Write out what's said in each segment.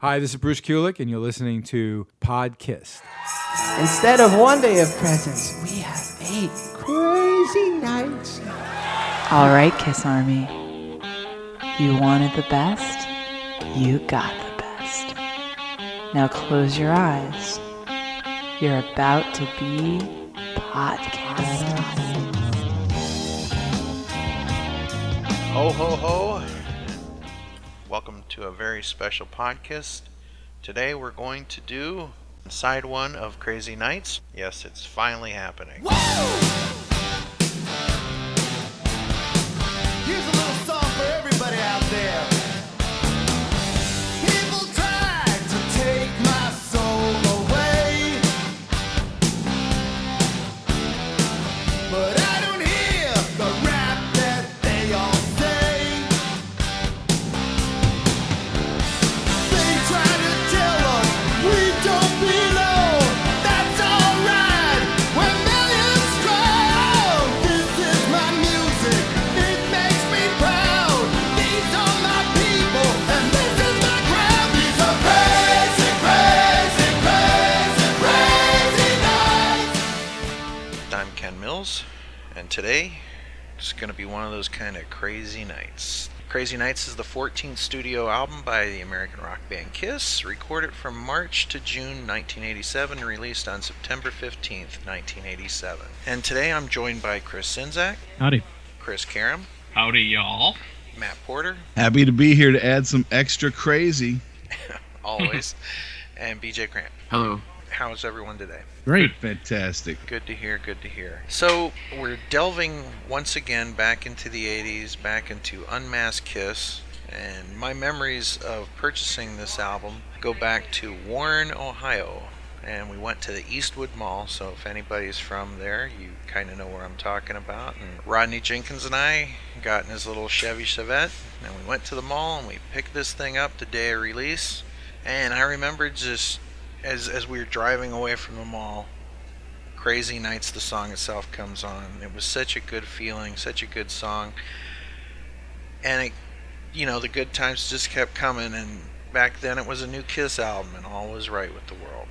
Hi, this is Bruce Kulick, and you're listening to Podkissed. Instead of one day of presents, we have eight crazy nights. All right, Kiss Army. You wanted the best, you got the best. Now close your eyes. You're about to be podcast. Ho, ho, ho. Welcome to a very special podcast. Today we're going to do side one of Crazy Nights. Yes, it's finally happening. Here's today it's going to be one of those kind of crazy nights. Crazy Nights is the 14th studio album by the American rock band Kiss, recorded from March to June 1987, released on September 15th, 1987. And today I'm joined by Chris Sinzak, Howdy. Chris Karam, Howdy, y'all. Matt Porter, Happy to be here to add some extra crazy. always, and BJ Grant. Hello. How's everyone today? Great. Fantastic. Good to hear, good to hear. So, we're delving once again back into the 80s, back into Unmasked Kiss, and my memories of purchasing this album go back to Warren, Ohio. And we went to the Eastwood Mall, so if anybody's from there, you kind of know where I'm talking about. And Rodney Jenkins and I got in his little Chevy Chevette, and we went to the mall and we picked this thing up the day of release. And I remember just as as we were driving away from the mall, Crazy Nights, the song itself comes on. It was such a good feeling, such a good song. And it, you know, the good times just kept coming. And back then it was a new Kiss album, and all was right with the world.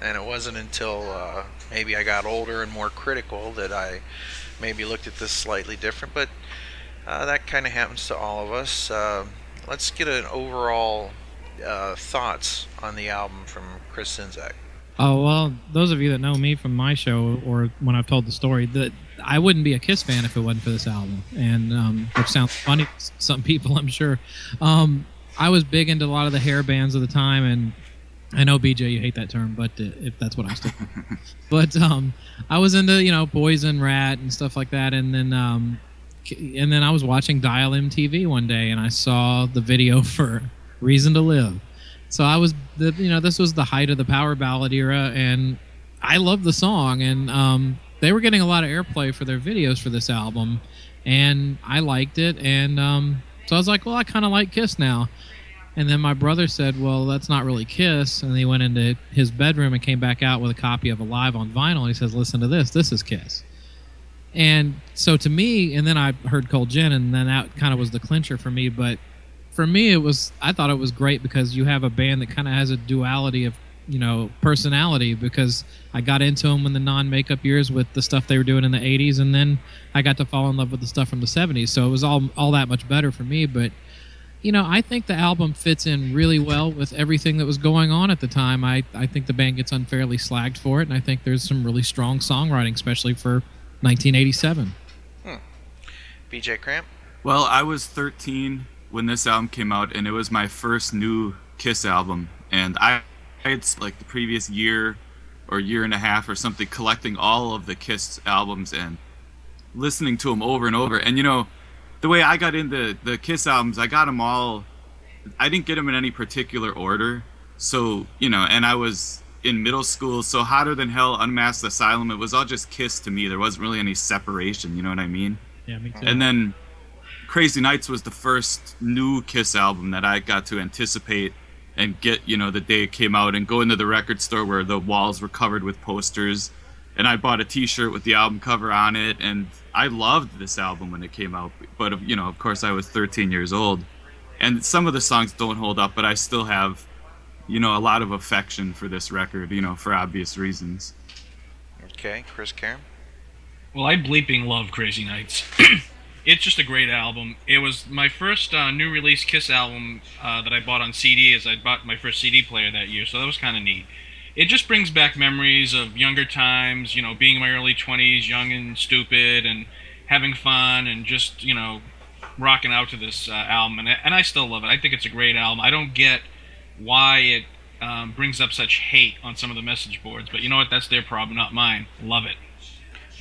And it wasn't until uh, maybe I got older and more critical that I maybe looked at this slightly different. But uh, that kind of happens to all of us. Uh, let's get an overall uh, thoughts on the album from Chris Sinzak. Oh well, those of you that know me from my show or when I've told the story, that I wouldn't be a Kiss fan if it wasn't for this album, and um, which sounds funny to some people, I'm sure. Um, I was big into a lot of the hair bands of the time, and I know BJ, you hate that term, but uh, if that's what I'm sticking. but um, I was into you know Poison, and Ratt, and stuff like that, and then um, and then I was watching Dial MTV one day, and I saw the video for Reason to Live. So I was, the, you know, this was the height of the power ballad era, and I loved the song, and um, they were getting a lot of airplay for their videos for this album, and I liked it, and um, so I was like, well, I kind of like Kiss now. And then my brother said, well, that's not really Kiss, and he went into his bedroom and came back out with a copy of Alive on vinyl, and he says, listen to this, this is Kiss. And so to me, and then I heard Cold Gin, and then that kind of was the clincher for me. But for me, it was I thought it was great because you have a band that kind of has a duality of you know personality. Because I got into them in the non-makeup years with the stuff they were doing in the '80s, and then I got to fall in love with the stuff from the '70s. So it was all all that much better for me. But you know, I think the album fits in really well with everything that was going on at the time. I, I think the band gets unfairly slagged for it, and I think there's some really strong songwriting, especially for 1987. Hmm. BJ Grant. Well, I was 13 when this album came out, and it was my first new Kiss album. And I I had like the previous year or year and a half or something collecting all of the Kiss albums and listening to them over and over. And you know, the way I got into the Kiss albums, I got them all. I didn't get them in any particular order. So you know, and I was in middle school, so Hotter Than Hell, Unmasked Asylum, it was all just Kiss to me. There wasn't really any separation. You know what I mean? Yeah, me too. And then Crazy Nights was the first new Kiss album that I got to anticipate and get, you know, the day it came out and go into the record store where the walls were covered with posters. And I bought a t shirt with the album cover on it. And I loved this album when it came out. But, you know, of course, I was 13 years old. And some of the songs don't hold up, but I still have you know, a lot of affection for this record, you know, for obvious reasons. Okay, Chris Karam. Well, I bleeping love Crazy Nights. it's just a great album. It was my first uh, new release Kiss album uh, that I bought on CD, as I bought my first CD player that year, so that was kind of neat. It just brings back memories of younger times, you know, being in my early 20s, young and stupid, and having fun, and just, you know, rocking out to this uh, album. And I, and I still love it. I think it's a great album. I don't get why it um, brings up such hate on some of the message boards, but you know what? That's their problem, not mine. Love it.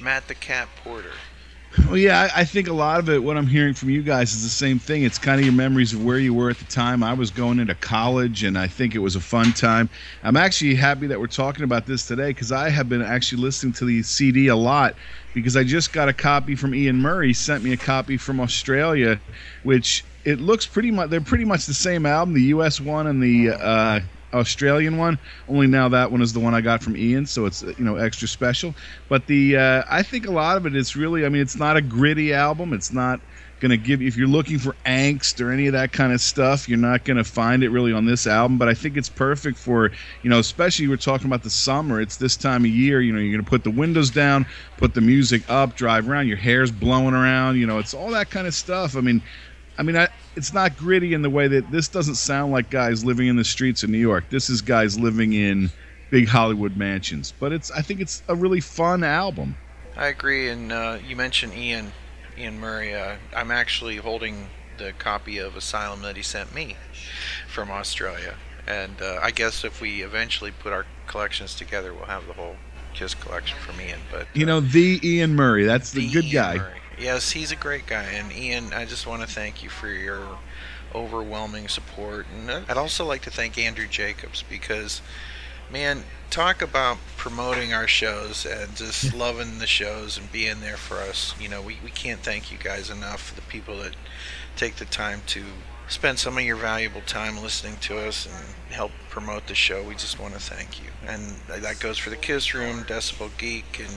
Matt the Cat Porter. Well, yeah, I, I think a lot of it, what I'm hearing from you guys, is the same thing. It's kind of your memories of where you were at the time. I was going into college, and I think it was a fun time. I'm actually happy that we're talking about this today because I have been actually listening to the CD a lot because I just got a copy from Ian Murray. Sent me a copy from Australia, which it looks pretty much they're pretty much the same album, the U.S. one and the uh, Australian one. Only now that one is the one I got from Ian, so it's you know extra special. But the uh, I think a lot of it is really I mean it's not a gritty album. It's not going to give you if you're looking for angst or any of that kind of stuff you're not going to find it really on this album but i think it's perfect for you know especially we're talking about the summer it's this time of year you know you're going to put the windows down put the music up drive around your hair's blowing around you know it's all that kind of stuff i mean I mean, I, it's not gritty in the way that this doesn't sound like guys living in the streets of New York. This is guys living in big Hollywood mansions. But it's, I think it's a really fun album. I agree, and uh, you mentioned Ian, Ian Murray. Uh, I'm actually holding the copy of Asylum that he sent me from Australia, and uh, I guess if we eventually put our collections together, we'll have the whole Kiss collection from Ian. But You know, the Ian Murray. That's the, the good Ian guy. Murray. Yes, he's a great guy, and Ian, I just want to thank you for your overwhelming support, and I'd also like to thank Andrew Jacobs because, man, talk about promoting our shows and just loving the shows and being there for us. You know, we, we can't thank you guys enough. The people that take the time to spend some of your valuable time listening to us and help promote the show. We just want to thank you, and uh, that goes for the Kiss Room, Decibel Geek, and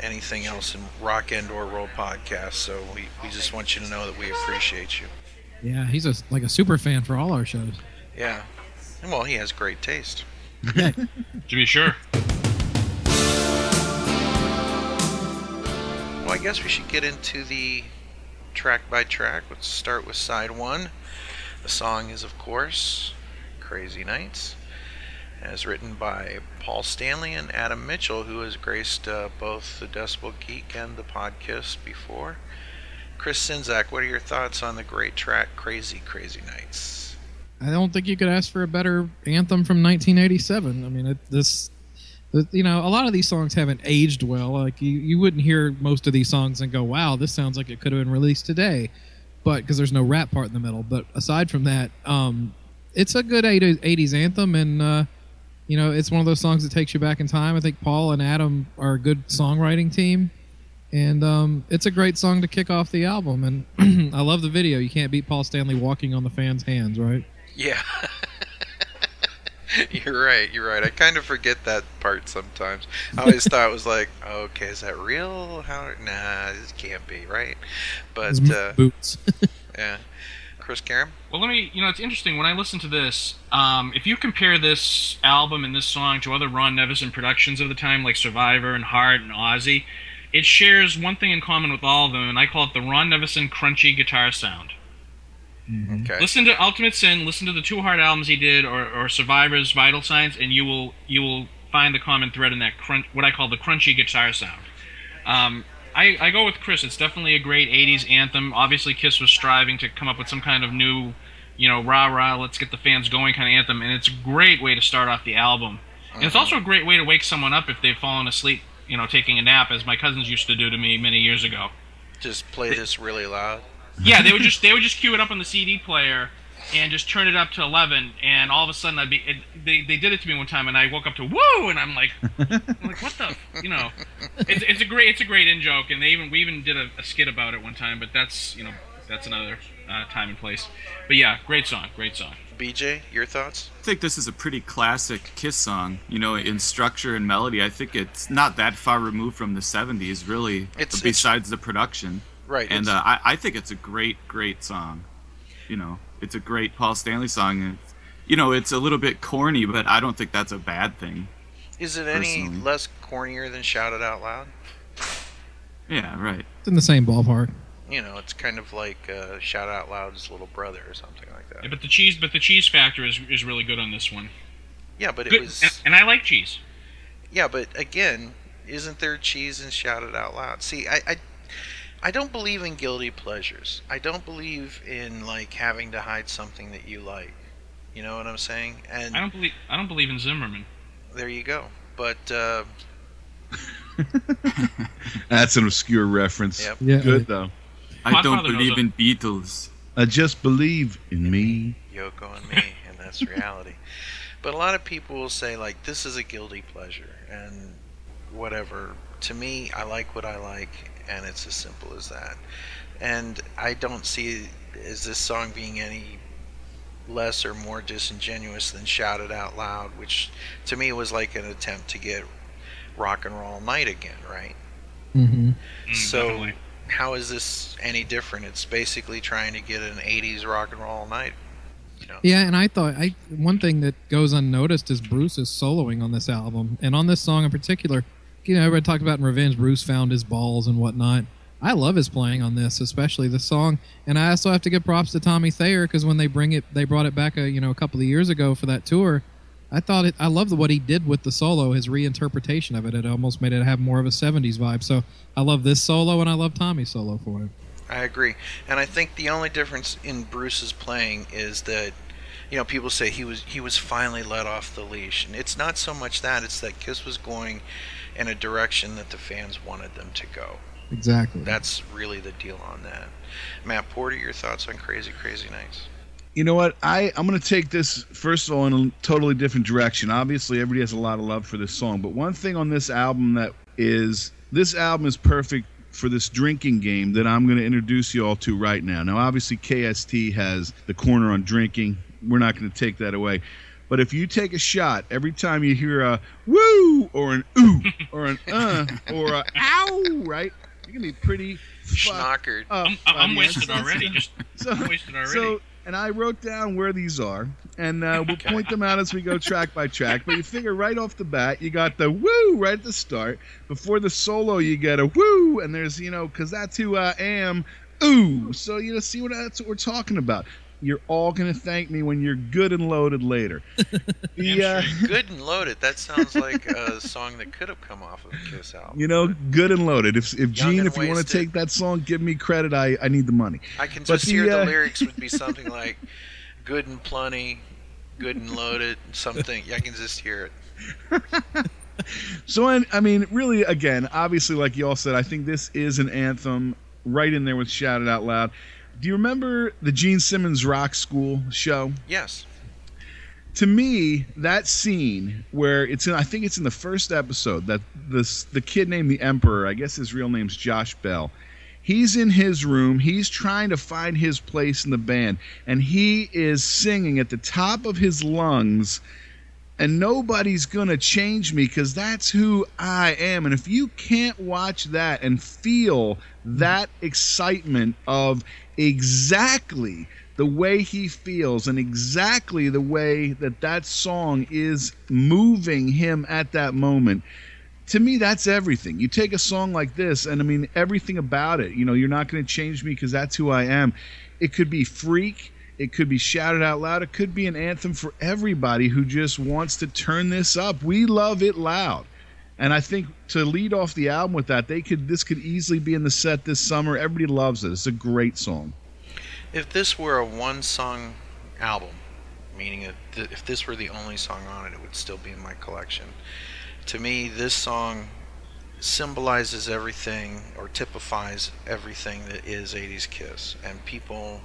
anything else in Rock and or Roll podcast. So we, we just want you to know that we appreciate you. Yeah, he's a, like a super fan for all our shows. Yeah. Well, he has great taste. To be sure. Well, I guess we should get into the track by track. Let's start with side one. The song is, of course, Crazy Nights, as written by Paul Stanley and Adam Mitchell, who has graced uh, both the Decibel Geek and the podcast before. Chris Sinzak, what are your thoughts on the great track Crazy Crazy Nights? I don't think you could ask for a better anthem from 1987. I mean, it, this, the, you know, a lot of these songs haven't aged well. Like you, you wouldn't hear most of these songs and go, "Wow, this sounds like it could have been released today," but because there's no rap part in the middle. But aside from that, um, it's a good 80s, 80s anthem, and uh, you know, it's one of those songs that takes you back in time. I think Paul and Adam are a good songwriting team. And um, it's a great song to kick off the album, and I love the video. You can't beat Paul Stanley walking on the fans' hands, right? Yeah. you're right, you're right. I kind of forget that part sometimes. I always thought it was like, okay, is that real? How? Nah, this can't be, right? But, uh, boots. yeah. Chris Karam? Well, let me. You know, it's interesting when I listen to this. Um, if you compare this album and this song to other Ron Nevison productions of the time, like Survivor and Heart and Ozzy, it shares one thing in common with all of them, and I call it the Ron Nevison crunchy guitar sound. Okay. Listen to Ultimate Sin, listen to the two Heart albums he did, or, or Survivor's Vital Signs, and you will you will find the common thread in that crunch, what I call the crunchy guitar sound. Um, I, I go with Chris. It's definitely a great '80s anthem. Obviously, Kiss was striving to come up with some kind of new, you know, rah rah, let's get the fans going kind of anthem, and it's a great way to start off the album. And it's mm-hmm. also a great way to wake someone up if they've fallen asleep, you know, taking a nap, as my cousins used to do to me many years ago. Just play this really loud. Yeah, they would just they would just cue it up on the CD player and just turn it up to 11 and all of a sudden I'd be it, they, they did it to me one time and I woke up to woo and I'm like I'm like what the you know it's, it's a great it's a great in joke and they even we even did a, a skit about it one time but that's you know that's another uh, time and place but yeah great song great song BJ, your thoughts? I think this is a pretty classic Kiss song. You know, in structure and melody, I think it's not that far removed from the '70s, really. It's- besides the production, Right. and uh, I, I think it's a great, great song. You know, it's a great Paul Stanley song. And you know, it's a little bit corny, but I don't think that's a bad thing. Is it any Personally. less cornier than Shout It Out Loud? Yeah, right. It's in the same ballpark. You know, it's kind of like uh, Shout Out Loud's little brother or something like Yeah, that. but the cheese, but the cheese factor is is really good on this one. Yeah, but it Good, was. and, and I like cheese. Yeah, but again, isn't there cheese in Shout It Out Loud? See, I, I, I don't believe in guilty pleasures. I don't believe in like having to hide something that you like. You know what I'm saying? And I don't believe I don't believe in Zimmerman. there you go. But uh, That's an obscure reference. Yep. Yeah. Good though. I don't believe in Beatles. I just believe in me. Yoko and me, and that's reality. But a lot of people will say like, "This is a guilty pleasure," and whatever. To me, I like what I like, and it's as simple as that. And I don't see is this song being any less or more disingenuous than "Shout It Out Loud," which to me was like an attempt to get rock and roll night again, right? Mm-hmm. Mm, So- definitely. How is this any different? It's basically trying to get an '80s rock and roll night. Yeah, and I thought I one thing that goes unnoticed is Bruce is soloing on this album, and on this song in particular. You know, everybody talked about in Revenge. Bruce found his balls and whatnot. I love his playing on this, especially the song. And I also have to give props to Tommy Thayer because when they bring it, they brought it back a you know a couple of years ago for that tour. I thought it. I loved what he did with the solo, his reinterpretation of it. It almost made it have more of a '70s vibe. So I love this solo, and I love Tommy's solo for it. I agree, and I think the only difference in Bruce's playing is that, you know, people say he was he was finally let off the leash, and it's not so much that it's that Kiss was going in a direction that the fans wanted them to go. Exactly. That's really the deal on that. Matt Porter, your thoughts on Crazy Crazy Nights? You know what? I I'm gonna take this first of all in a totally different direction. Obviously, everybody has a lot of love for this song, but one thing on this album that is this album is perfect for this drinking game that I'm going to introduce you all to right now. Now, obviously, KST has the corner on drinking. We're not going to take that away. But if you take a shot every time you hear a woo or an ooh or an uh or a ow, right? You're going to be pretty fucked Schnockered. up I'm, by I'm wasted end. already. Just So, I'm wasted already. so, and I wrote down where these are, and uh, we'll point them out as we go track by track. But you figure right off the bat, you got the woo right at the start. Before the solo, you get a woo, and there's you know because that's who I am. Ooh, so you know, see what that's what we're talking about. You're all gonna thank me when you're good and loaded later. The, uh, Good and loaded. That sounds like a song that could have come off of a Kiss album. you know, good and loaded. If if Young Gene, if you want to take that song, give me credit. I I need the money. I can just the, hear the uh, lyrics would be something like "good and plenty," "good and loaded," something. I can just hear it. So I, I mean, really, again, obviously, like you all said, I think this is an anthem right in there with "Shout It Out Loud." Do you remember the Gene Simmons Rock School show? Yes. To me, that scene where it's in, I think it's in the first episode that this the kid named the Emperor, I guess his real name's Josh Bell. He's in his room. He's trying to find his place in the band, and he is singing at the top of his lungs and nobody's gonna change me because that's who I am. And if you can't watch that and feel that excitement of exactly the way he feels and exactly the way that that song is moving him at that moment. To me, that's everything. You take a song like this, and I mean, everything about it. You know, you're not going to change me because that's who I am. It could be Freak. It could be Shout It Out Loud. It could be an anthem for everybody who just wants to turn this up. We love it loud. And I think to lead off the album with that, they could this could easily be in the set this summer. Everybody loves it. It's a great song. If this were a one-song album, meaning that th- if this were the only song on it, it would still be in my collection. To me, this song symbolizes everything or typifies everything that is 80s Kiss. And people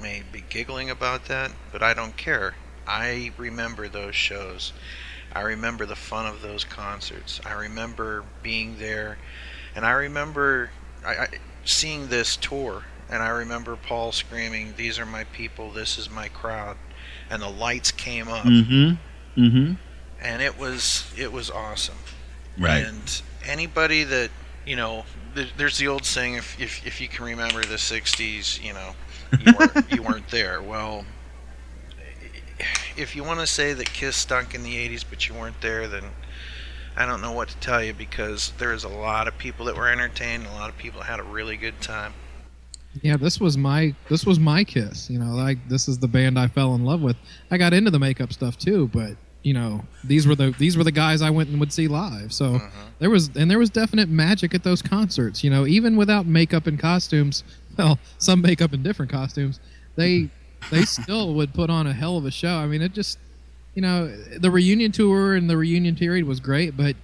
may be giggling about that, but I don't care. I remember those shows. I remember the fun of those concerts. I remember being there, and I remember I, I, seeing this tour. And I remember Paul screaming, "These are my people. This is my crowd," and the lights came up, Mm-hmm. Mm-hmm. and it was it was awesome. Right. And anybody that you know, there's the old saying: if if, if you can remember the '60s, you know, you weren't, you weren't there. Well, if you want to say that Kiss stunk in the 80s, but you weren't there, then I don't know what to tell you because there's a lot of people that were entertained, a lot of people had a really good time. Yeah, this was my this was my kiss. You know, like this is the band I fell in love with. I got into the makeup stuff too, but you know, these were the these were the guys I went and would see live. So mm-hmm. there was and there was definite magic at those concerts. You know, even without makeup and costumes, well, some makeup in different costumes, they they still would put on a hell of a show. I mean, it just you know, the reunion tour and the reunion period was great, but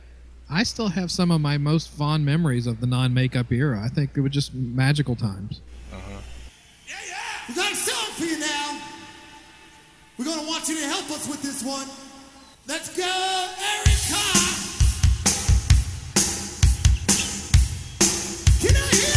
I still have some of my most fond memories of the non-makeup era. I think it was just magical times. Uh-huh. Yeah, yeah. We got a song for you now. We're gonna want you to help us with this one. Let's go, Erica. Can I hear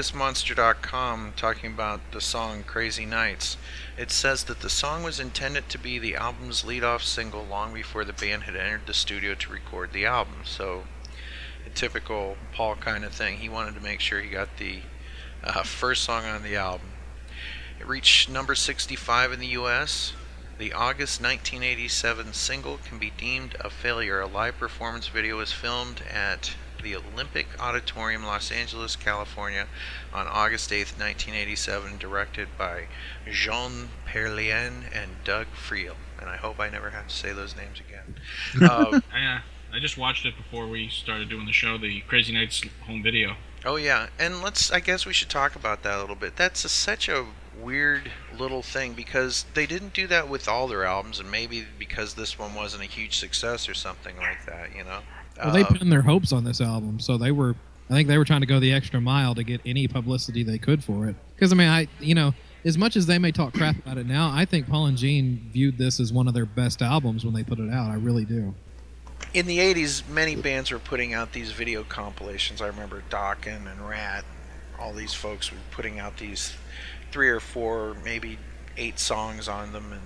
kissmonster.com talking about the song Crazy Nights, it says that the song was intended to be the album's lead-off single long before the band had entered the studio to record the album. So, a typical Paul kind of thing. He wanted to make sure he got the uh, first song on the album. It reached number 65 in the U.S. The August 1987 single can be deemed a failure. A live performance video was filmed at the Olympic Auditorium, Los Angeles, California, on August 8, 1987, directed by Jean Pellerin and Doug Freel. And I hope I never have to say those names again. Uh, I, uh, I just watched it before we started doing the show, the Crazy Nights home video. Oh yeah, and let's. I guess we should talk about that a little bit. That's a, such a weird little thing because they didn't do that with all their albums, and maybe because this one wasn't a huge success or something like that. You know. Well, they Uh, pinned their hopes on this album, so they were. I think they were trying to go the extra mile to get any publicity they could for it. Because I mean, I you know, as much as they may talk crap about it now, I think Paul and Gene viewed this as one of their best albums when they put it out. I really do. in the 80s, many bands were putting out these video compilations. I remember Dokken and Ratt, all these folks were putting out these three or four, maybe eight songs on them, and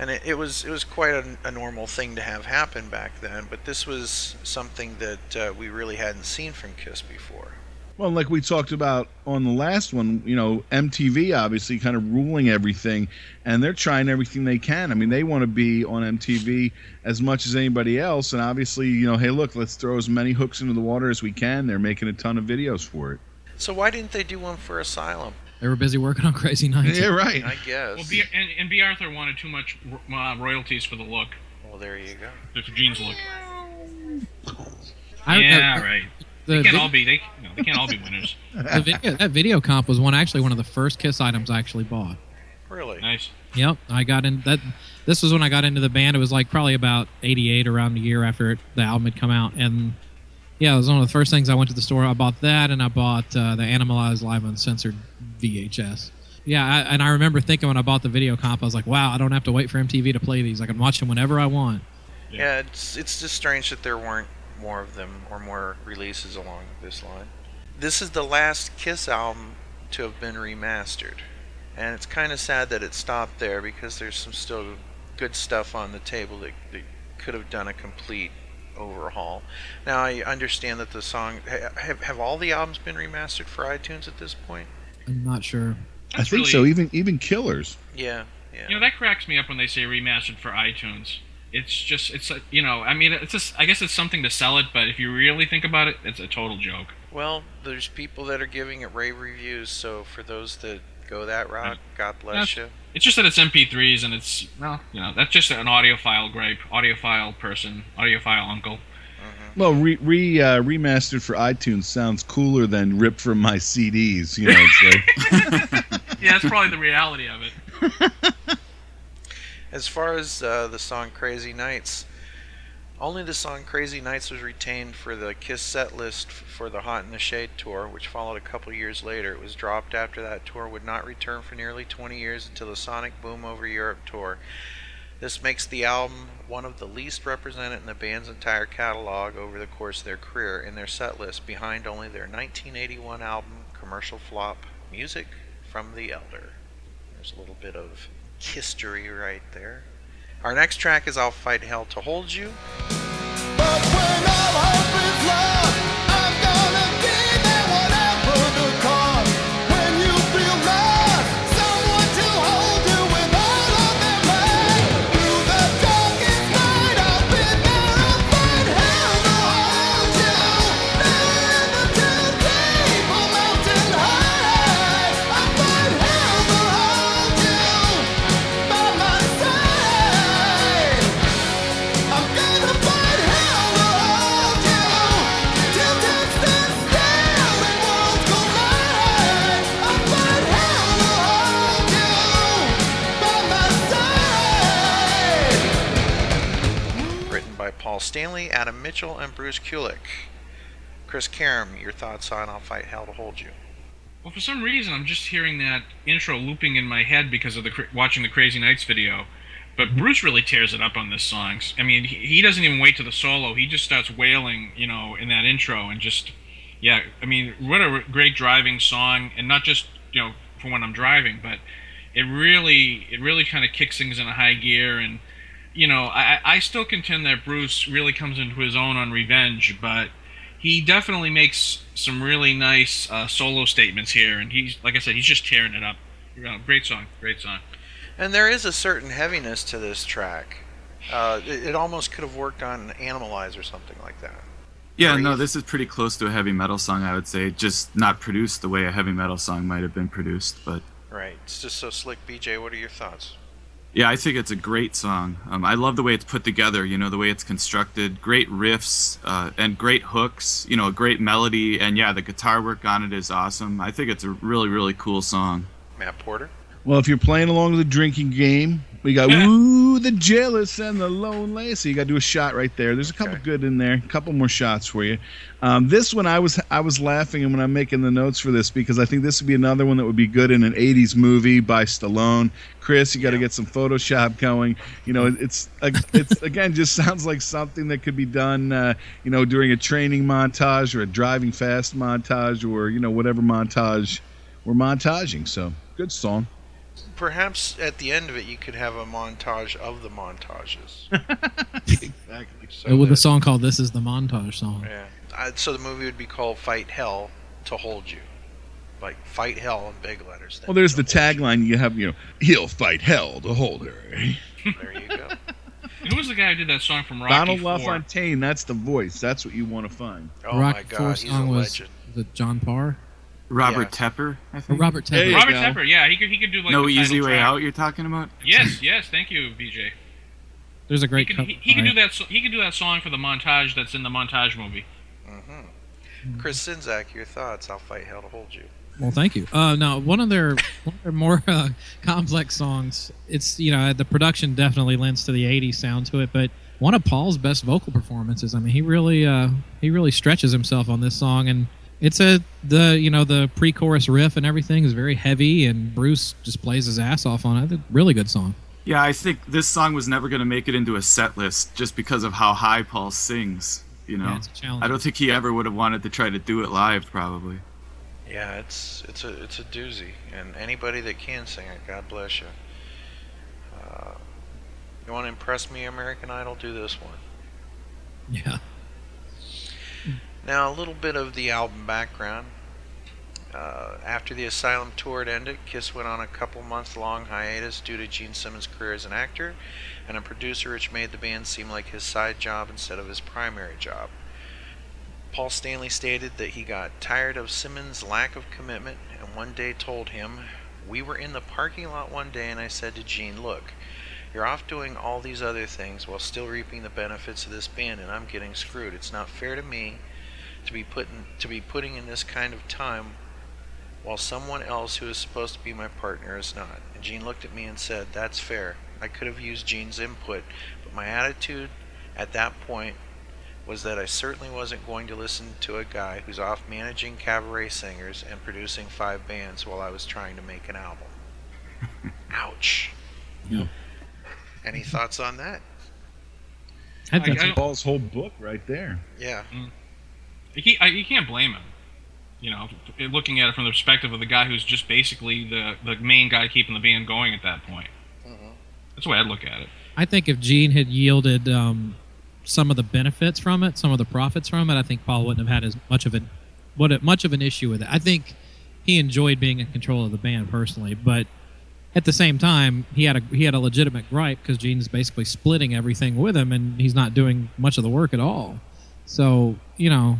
and it, it was it was quite a, a normal thing to have happen back then. But this was something that uh, we really hadn't seen from Kiss before. Well, like we talked about on the last one, you know, MTV obviously kind of ruling everything, and they're trying everything they can. I mean, they want to be on MTV as much as anybody else, and obviously, you know, hey, look, let's throw as many hooks into the water as we can. They're making a ton of videos for it. So why didn't they do one for Asylum? They were busy working on Crazy Nights. Yeah, right. I guess. Well, B, and, and Bea Arthur wanted too much uh, royalties for the look, Well, there you go. for Jean's look. I- yeah, uh, right. The, They can't vi- all be. They, you know, they can't all be winners. the video, that video comp was one actually one of the first Kiss items I actually bought. Really? Nice. Yep, I got in that. This was when I got into the band. It was like probably about '88, around the year after it, the album had come out, and yeah, it was one of the first things I went to the store. I bought that, and I bought uh, the Animalize Live Uncensored VHS. Yeah, I, and I remember thinking when I bought the video comp, I was like, "Wow, I don't have to wait for MTV to play these. I can watch them whenever I want." Yeah, it's it's just strange that there weren't more of them or more releases along this line. This is the last Kiss album to have been remastered, and it's kind of sad that it stopped there because there's some still good stuff on the table that, that could have done a complete overhaul. Now I understand that the song have have all the albums been remastered for iTunes at this point. I'm not sure. I think really- so. Even even Killers. Yeah, yeah. You know that cracks me up when they say remastered for iTunes. It's just it's you know I mean it's just I guess it's something to sell it, but if you really think about it, it's a total joke. Well, there's people that are giving it rave reviews, so for those that go that route, God bless you. It's just that it's MP3s and it's well you know that's just an audiophile gripe, audiophile person, audiophile uncle. Well, re, re uh, remastered for iTunes sounds cooler than ripped from my CDs. You know, it's like Yeah, that's probably the reality of it. As far as uh, the song Crazy Nights, only the song Crazy Nights was retained for the Kiss set list for the Hot in the Shade tour, which followed a couple years later. It was dropped after that tour would not return for nearly 20 years until the Sonic Boom Over Europe tour. This makes the album one of the least represented in the band's entire catalog over the course of their career in their set list, behind only their 1981 album, commercial flop, Music from the Elder. There's a little bit of history right there. Our next track is I'll Fight Hell to Hold You. Adam Mitchell, and Bruce Kulick. Chris Karam, your thoughts on I'll Fight Hell to Hold You? Well, for some reason, I'm just hearing that intro looping in my head because of the watching the Crazy Nights video. But mm-hmm. Bruce really tears it up on this song. I mean, he, he doesn't even wait to the solo. He just starts wailing, you know, in that intro and just, yeah. I mean, what a great driving song, and not just you know for when I'm driving, but it really, it really kind of kicks things in a high gear. And you know, I, I still contend that Bruce really comes into his own on Revenge, but he definitely makes some really nice uh, solo statements here, and he's like I said, he's just tearing it up. Uh, Great song, great song. And there is a certain heaviness to this track. Uh, it, it almost could have worked on Animalize or something like that. Yeah, no, this is pretty close to a heavy metal song, I would say. Just not produced the way a heavy metal song might have been produced. But Right. It's just so slick. BJ, what are your thoughts? Yeah, I think it's a great song. Um, I love the way it's put together, you know, the way it's constructed. Great riffs uh, and great hooks, you know, a great melody. And yeah, the guitar work on it is awesome. I think it's a really, really cool song. Matt Porter? Well, if you're playing along with the drinking game, we got woo the jealous and the lonely. So you got to do a shot right there. There's a couple Okay. good in there. A couple more shots for you. Um, this one I was I was laughing when I'm making the notes for this because I think this would be another one that would be good in an '80s movie by Stallone. Chris, you got to get some Photoshop going. You know, it's it's again just sounds like something that could be done. Uh, you know, during a training montage or a driving fast montage or you know whatever montage we're montaging. So good song. Perhaps at the end of it, you could have a montage of the montages. Exactly. So with that- a song called "This Is the Montage Song." Yeah. Uh, so the movie would be called Fight Hell to Hold You. Like, fight hell in big letters. Well, there's the tagline you have, you know, he'll fight hell to hold her. There you go. Who was the guy who did that song from Rocky Donald Four? LaFontaine, that's the voice. That's what you want to find. Oh Rock my Four God, he's a song was, legend. was it John Parr Robert Yeah. Tepper, I or think. Robert Tepper? Robert go. Tepper, yeah, he could he could do like no the title Easy Way track. Out you're talking about? Yes, yes, thank you, BJ. There's a He great. could, cover- he, he could do that. He could do that song for the montage that's in the montage movie. Chris Sinzak, your thoughts? I'll fight hell to hold you. Well, thank you. Uh, now, one of their one of their more uh, complex songs. It's you know the production definitely lends to the '80s sound to it, but one of Paul's best vocal performances. I mean, he really uh, he really stretches himself on this song, and it's a the you know the pre-chorus riff and everything is very heavy, and Bruce just plays his ass off on it. A really good song. Yeah, I think this song was never going to make it into a set list just because of how high Paul sings. You know, Yeah, it's a challenge. I don't think he ever would have wanted to try to do it live, probably. Yeah, it's it's a it's a doozy, and anybody that can sing it, God bless you. Uh, you want to impress me, American Idol? Do this one. Yeah. Now, a little bit of the album background. Uh, after the Asylum tour had ended, Kiss went on a couple month long hiatus due to Gene Simmons' career as an actor and a producer, which made the band seem like his side job instead of his primary job. Paul Stanley stated that he got tired of Simmons' lack of commitment and one day told him, We were in the parking lot one day and I said to Gene, Look, you're off doing all these other things while still reaping the benefits of this band and I'm getting screwed. It's not fair to me to be putting to be putting in this kind of time while someone else who is supposed to be my partner is not. And Gene looked at me and said, That's fair. I could have used Gene's input, but my attitude at that point was that I certainly wasn't going to listen to a guy who's off managing cabaret singers and producing five bands while I was trying to make an album. Ouch. Yeah. Any thoughts on that? I I- think I- Paul's whole book right there. Yeah. You can't, I, you can't blame him. You know, looking at it from the perspective of the guy who's just basically the the main guy keeping the band going at that point. That's the way I'd look at it. I think if Gene had yielded um, some of the benefits from it, some of the profits from it, I think Paul wouldn't have had as much of an what much of an issue with it. I think he enjoyed being in control of the band personally, but at the same time, he had a he had a legitimate gripe because Gene's basically splitting everything with him, and he's not doing much of the work at all. So you know,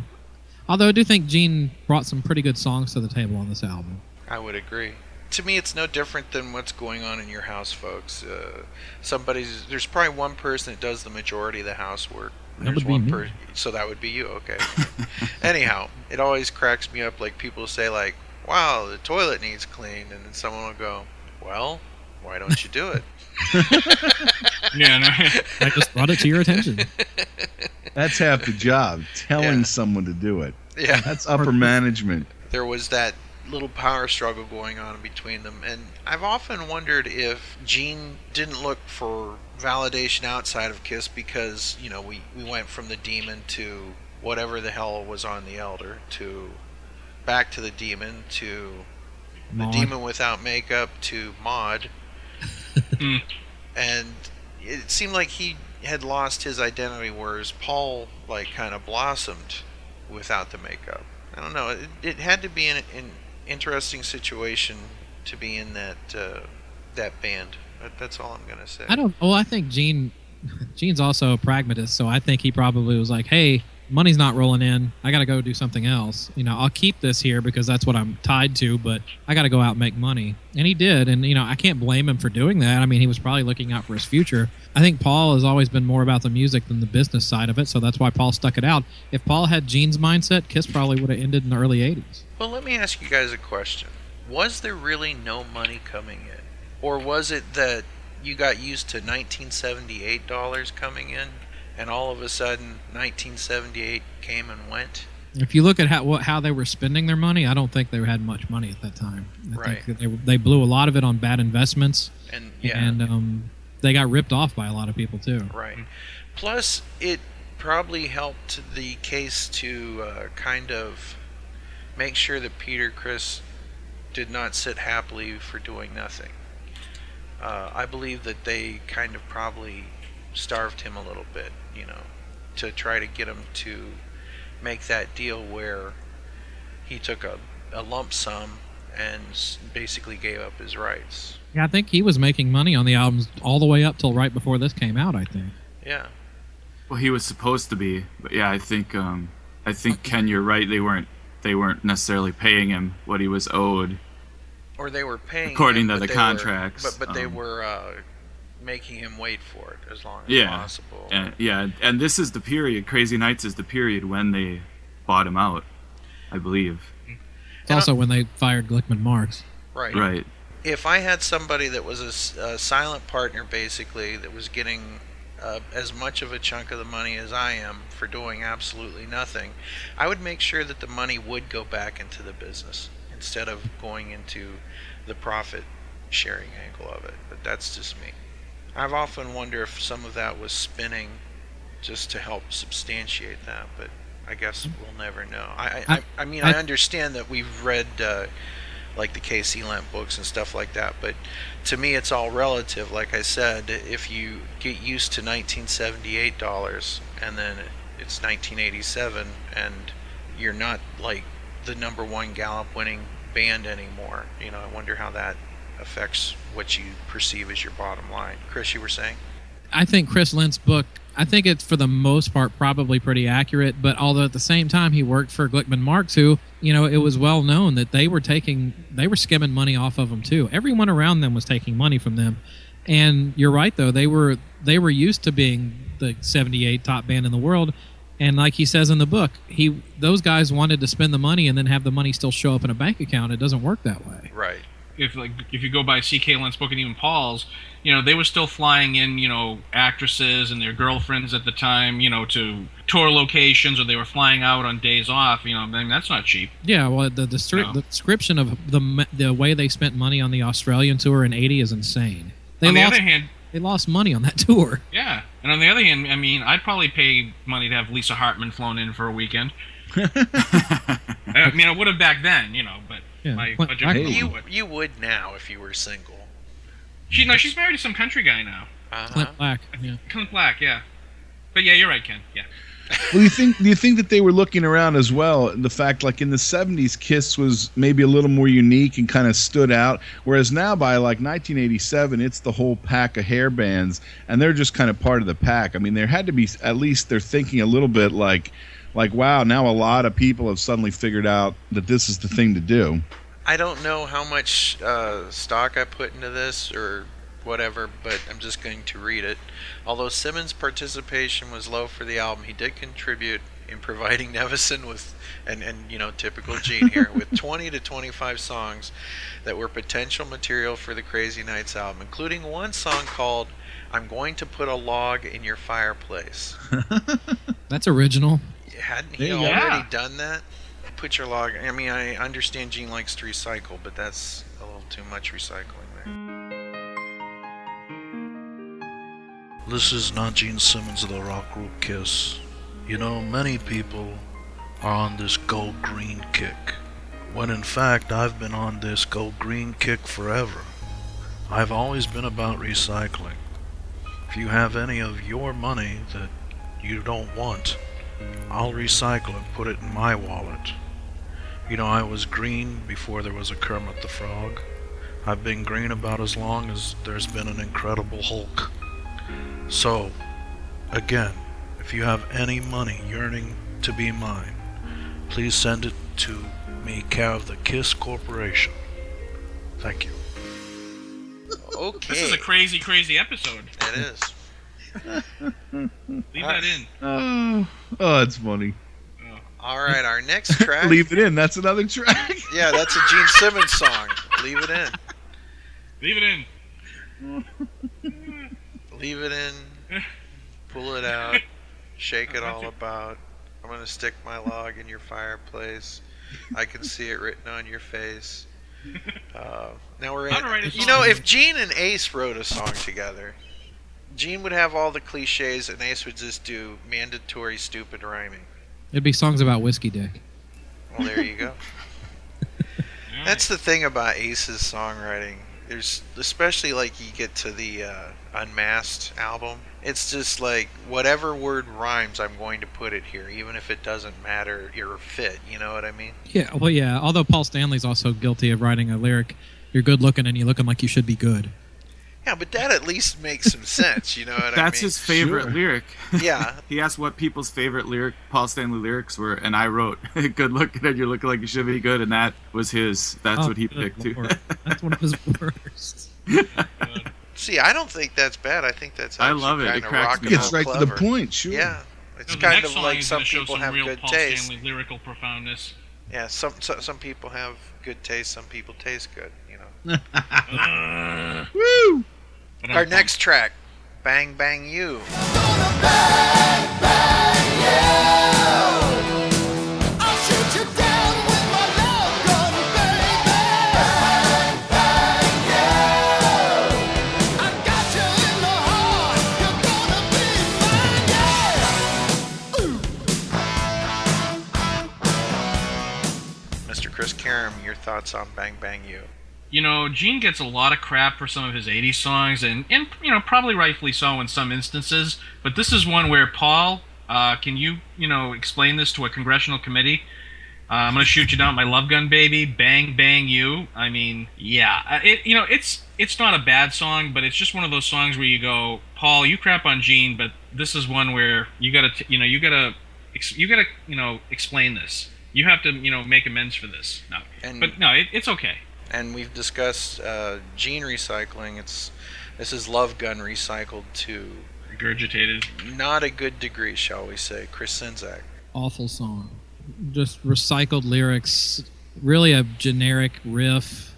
although I do think Gene brought some pretty good songs to the table on this album. I would agree. To me, it's no different than what's going on in your house, folks. Uh, somebody's there's probably one person that does the majority of the housework. That There's would be one me. person, so that would be you. Okay. Anyhow, it always cracks me up. Like people say, like, "Wow, the toilet needs cleaned," and then someone will go, "Well, why don't you do it?" Yeah, no, I just brought it to your attention. That's half the job, telling Yeah. someone to do it. yeah. That's upper management. there was that little power struggle going on between them and i've often wondered if gene didn't look for validation outside of kiss because you know we, we went from the demon to whatever the hell was on the elder to back to the demon to the demon without makeup to Maud. Hmm. and it seemed like he had lost his identity, whereas Paul like kind of blossomed without the makeup. I don't know. It, it had to be an, an interesting situation to be in that uh, that band. That, that's all I'm gonna say. I don't. Well, I think Gene, Gene's also a pragmatist, so I think he probably was like, "Hey, money's not rolling in. I got to go do something else. You know, I'll keep this here because that's what I'm tied to, but I got to go out and make money." And he did, and you know, I can't blame him for doing that. I mean, he was probably looking out for his future. I think Paul has always been more about the music than the business side of it, so that's why Paul stuck it out. If Paul had Gene's mindset, Kiss probably would have ended in the early '80s. Well, let me ask you guys a question. Was there really no money coming in? Or was it that you got used to 1978 dollars coming in and all of a sudden 1978 came and went? If you look at how what, how they were spending their money, I don't think they had much money at that time. I Right. think that they they blew a lot of it on bad investments, And yeah, and um, they got ripped off by a lot of people too. right. Plus, it probably helped the case to uh, kind of make sure that Peter Criss did not sit happily for doing nothing. Uh, I believe that they kind of probably starved him a little bit, you know, to try to get him to make that deal where he took a, a lump sum and basically gave up his rights. Yeah, I think he was making money on the albums all the way up till right before this came out. I think. Yeah. Well, he was supposed to be, but yeah, I think um, I think Ken, you're right. They weren't they weren't necessarily paying him what he was owed. Or they were paying According him, to the they were- contracts, but but they um, were uh, making him wait for it as long as Yeah, possible. and yeah, and this is the period. Crazy Nights is the period when they bought him out, I believe. It's also when they fired Glickman Marks. Right. Right. If I had somebody that was a silent partner, basically, that was getting uh, as much of a chunk of the money as I am for doing absolutely nothing, I would make sure that the money would go back into the business instead of going into the profit sharing angle of it. But that's just me. I've often wondered if some of that was spinning just to help substantiate that, but I guess we'll never know. I I, I, mean, I, I- understand that we've read uh, like the C.K. Lendt books and stuff like that, but to me, it's all relative. Like I said, if you get used to 1978 dollars and then it's 1987, and you're not like the number one Gallup winning band anymore, you know, I wonder how that affects what you perceive as your bottom line. Chris, you were saying? I think Chris Lendt's book. I think it's for the most part probably pretty accurate, but although at the same time he worked for Glickman Marks, who you know it was well known that they were taking they were skimming money off of them too. Everyone around them was taking money from them, and you're right though they were they were used to being the 78 top band in the world, and like he says in the book, he those guys wanted to spend the money and then have the money still show up in a bank account. It doesn't work that way. Right. If like if you go by C.K. Lendt's book and even Paul's, you know, they were still flying in, you know, actresses and their girlfriends at the time, you know, to tour locations, or they were flying out on days off. You know, I mean, that's not cheap. Yeah, well, the the, stri- No. the description of the the way they spent money on the Australian tour in '80 is insane. They on the lost other hand, they lost money on that tour. yeah, and on the other hand, I mean, I'd probably pay money to have Lisa Hartman flown in for a weekend. I mean, I would have back then, you know, but Yeah, my Clint budget. You you would now if you were single. She no, she's married to some country guy now, Uh-huh. Clint Black. Yeah. Clint Black. Yeah, but yeah, you're right, Ken. Yeah. Well, you think do you think that they were looking around as well? The fact, like in the '70s, Kiss was maybe a little more unique and kind of stood out, whereas now by like 1987, it's the whole pack of hair bands, and they're just kind of part of the pack. I mean, there had to be at least they're thinking a little bit like, like wow, now a lot of people have suddenly figured out that this is the thing to do. I don't know how much uh, stock I put into this or whatever, but I'm just going to read it. Although Simmons' participation was low for the album, he did contribute in providing Nevison with, and, and you know, typical Gene here, with 20 to 25 songs that were potential material for the Crazy Nights album, including one song called I'm Going to Put a Log in Your Fireplace. That's original. Hadn't he There you already done that? Put your log. I mean, I understand Gene likes to recycle, but that's a little too much recycling there. This is not Gene Simmons of the rock group Kiss. You know, many people are on this go green kick, when in fact I've been on this go green kick forever. I've always been about recycling. If you have any of your money that you don't want, I'll recycle and put it in my wallet. You know, I was green before there was a Kermit the Frog. I've been green about as long as there's been an Incredible Hulk. So, again, if you have any money yearning to be mine, please send it to me, care of the Kiss Corporation. Thank you. Okay. This is a crazy, crazy episode. It is. Leave that in. Oh, oh, that's funny. All right, our next track. Leave it in. That's another track. Yeah, that's a Gene Simmons song. Leave it in. Leave it in. Leave it in. Pull it out. Shake it all about. I'm gonna stick my log in your fireplace. I can see it written on your face. Uh, now we're How to write a in. You know, if Gene and Ace wrote a song together, Gene would have all the cliches, and Ace would just do mandatory stupid rhyming. It'd be songs about whiskey dick. Well, there you go. That's the thing about Ace's songwriting. There's especially like you get to the uh, Unmasked album. It's just like whatever word rhymes, I'm going to put it here, even if it doesn't matter or fit. You know what I mean? Yeah, well, yeah. Although Paul Stanley's also guilty of writing a lyric, "You're good looking and you're looking like you should be good." Yeah, but that at least makes some sense. You know what That's I mean? That's his favorite Sure. lyric. Yeah. he asked what people's favorite lyric Paul Stanley lyrics were, and I wrote "Good looking and you're looking like you should be good," and that was his. That's Oh, what he good picked too. That's one of his worst. See, I don't think that's bad. I think that's I love it. It cracks me and up. Gets roll right to the point. Sure. Yeah, it's No, kind of like some show people some have real good Paul taste. Stanley lyrical profoundness. Yeah, some, some some people have good taste. Some people taste good. You know. Uh, Woo! Our next track, "Bang Bang You." I'll Karam, your thoughts on Bang Bang You? you know, Gene gets a lot of crap for some of his 80s songs, and, and you know, probably rightfully so in some instances. But this is one where, Paul, uh, can you, you know, explain this to a congressional committee? Uh, I'm gonna shoot you down, my love gun, baby. Bang, bang, you. I mean, yeah, Uh, it, you know, it's it's not a bad song, but it's just one of those songs where you go, Paul, you crap on Gene, but this is one where you gotta, you know, you gotta, you gotta, you know, explain this. You have to, you know, make amends for this. No, And- but no, it, it's okay. And we've discussed uh, gene recycling. It's this is Love Gun recycled to regurgitated. not a good degree, shall we say? Chris Sinzak. Awful song. Just recycled lyrics. Really a generic riff.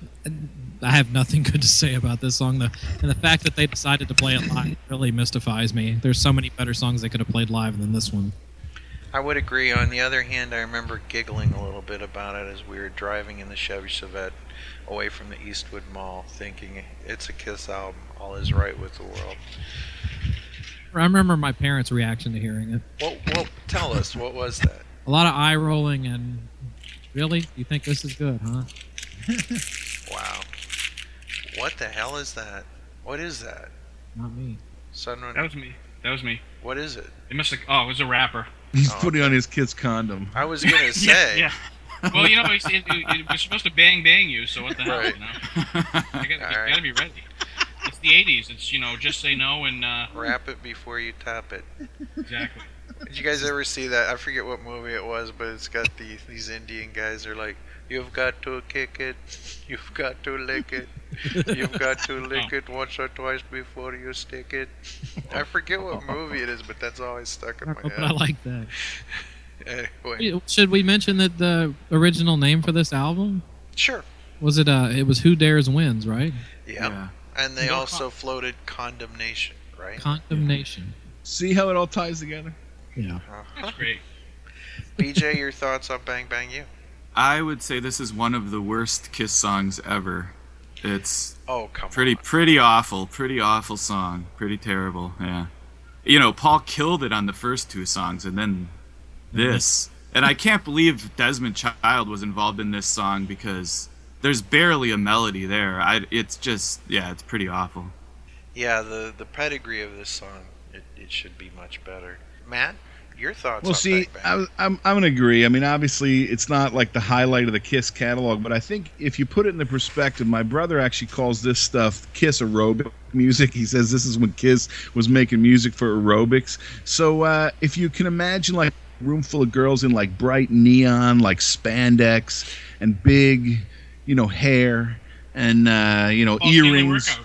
I have nothing good to say about this song. The, and the fact that they decided to play it live really mystifies me. There's so many better songs they could have played live than this one. I would agree. On the other hand, I remember giggling a little bit about it as we were driving in the Chevy Chevette away from the Eastwood Mall, thinking it's a Kiss album. All is right with the world. I remember my parents' reaction to hearing it. Well, well, tell us what was that? A lot of eye rolling and really, you think this is good, huh? Wow. What the hell is that? What is that? Not me. Sunrun. That was me. That was me. What is it? It must have. Oh, it was a rapper. He's Oh, putting on his kid's condom. I was gonna say. Yeah. yeah. Well, you know, it's, it, it, it was supposed to bang bang you, so what the hell? Right. You, know? you, gotta, you All right. gotta be ready. It's the '80s. It's you know, just say no and uh, Wrap it before you top it. exactly. Did you guys ever see that? I forget what movie it was, but it's got the these Indian guys are like, "You've got to kick it, you've got to lick it, you've got to lick it once or twice before you stick it." I forget what movie it is, but that's always stuck in my head. I like that. Anyway, Should we mention that the original name for this album sure. was it? Uh, it was Who Dares Wins, right? Yeah. Yeah. And they No also floated condemnation, right? Condemnation. See how it all ties together? Yeah. Uh-huh. That's great. BJ, your thoughts on Bang Bang You? I would say this is one of the worst Kiss songs ever. It's Oh, come pretty on. pretty awful, pretty awful song, pretty terrible. Yeah, you know, Paul killed it on the first two songs, and then mm-hmm. this. And I can't believe Desmond Child was involved in this song because there's barely a melody there. I, it's just, yeah, it's pretty awful. Yeah, the the pedigree of this song, it, it should be much better. Matt? Your thoughts Well, on see, Bang Bang. I, was- I'm I'm gonna agree. I mean, obviously, it's not like the highlight of the Kiss catalog, but I think if you put it in the perspective, my brother actually calls this stuff Kiss aerobic music. He says this is when Kiss was making music for aerobics. So uh, if you can imagine like a room full of girls in like bright neon, like spandex and big, you know, hair and uh, you know Paul Stanley earrings.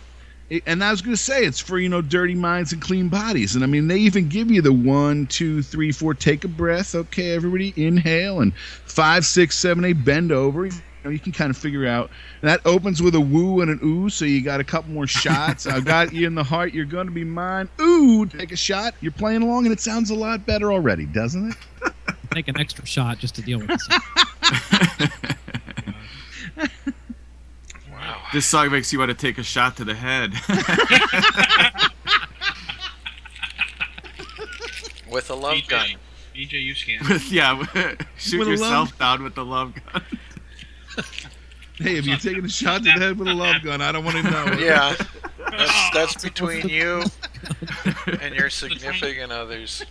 And I was going to say it's for you know dirty minds and clean bodies, and I mean they even give you the one, two, three, four. Take a breath, okay, everybody, inhale, and five, six, seven, eight, bend over. You know, you can kind of figure out. And that opens with a woo and an ooh, so you got a couple more shots. I've got you in the heart. You're going to be mine. Ooh, take a shot. You're playing along, and it sounds a lot better already, doesn't it? Take an extra shot just to deal with this. wow. This song makes you want to take a shot to the head. With a love BJ, gun. BJ, you scan. With- yeah, shoot With yourself love- down with the love gun. Hey, if you're taking a shot to the head with a love gun, I don't want to know. Yeah. That's that's between you and your significant others.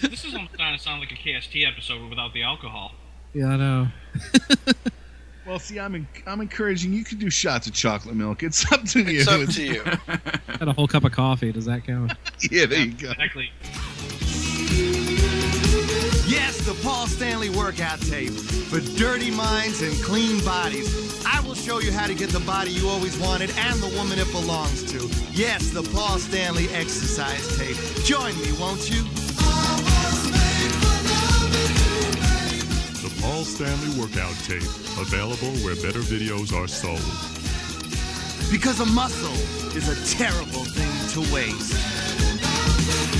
this is almost starting to sound like a KST episode without the alcohol. Yeah, I know. Well, see, I'm en- I'm encouraging you can do shots of chocolate milk. It's up to you. It's up to you. Had a whole cup of coffee. Does that count? Yeah, there you go. Exactly. Yes, the Paul Stanley workout tape for dirty minds and clean bodies. I will show you how to get the body you always wanted and the woman it belongs to. Yes, the Paul Stanley exercise tape. Join me, won't you? Paul Stanley Workout Tape, available where better videos are sold. Because a muscle is a terrible thing to waste.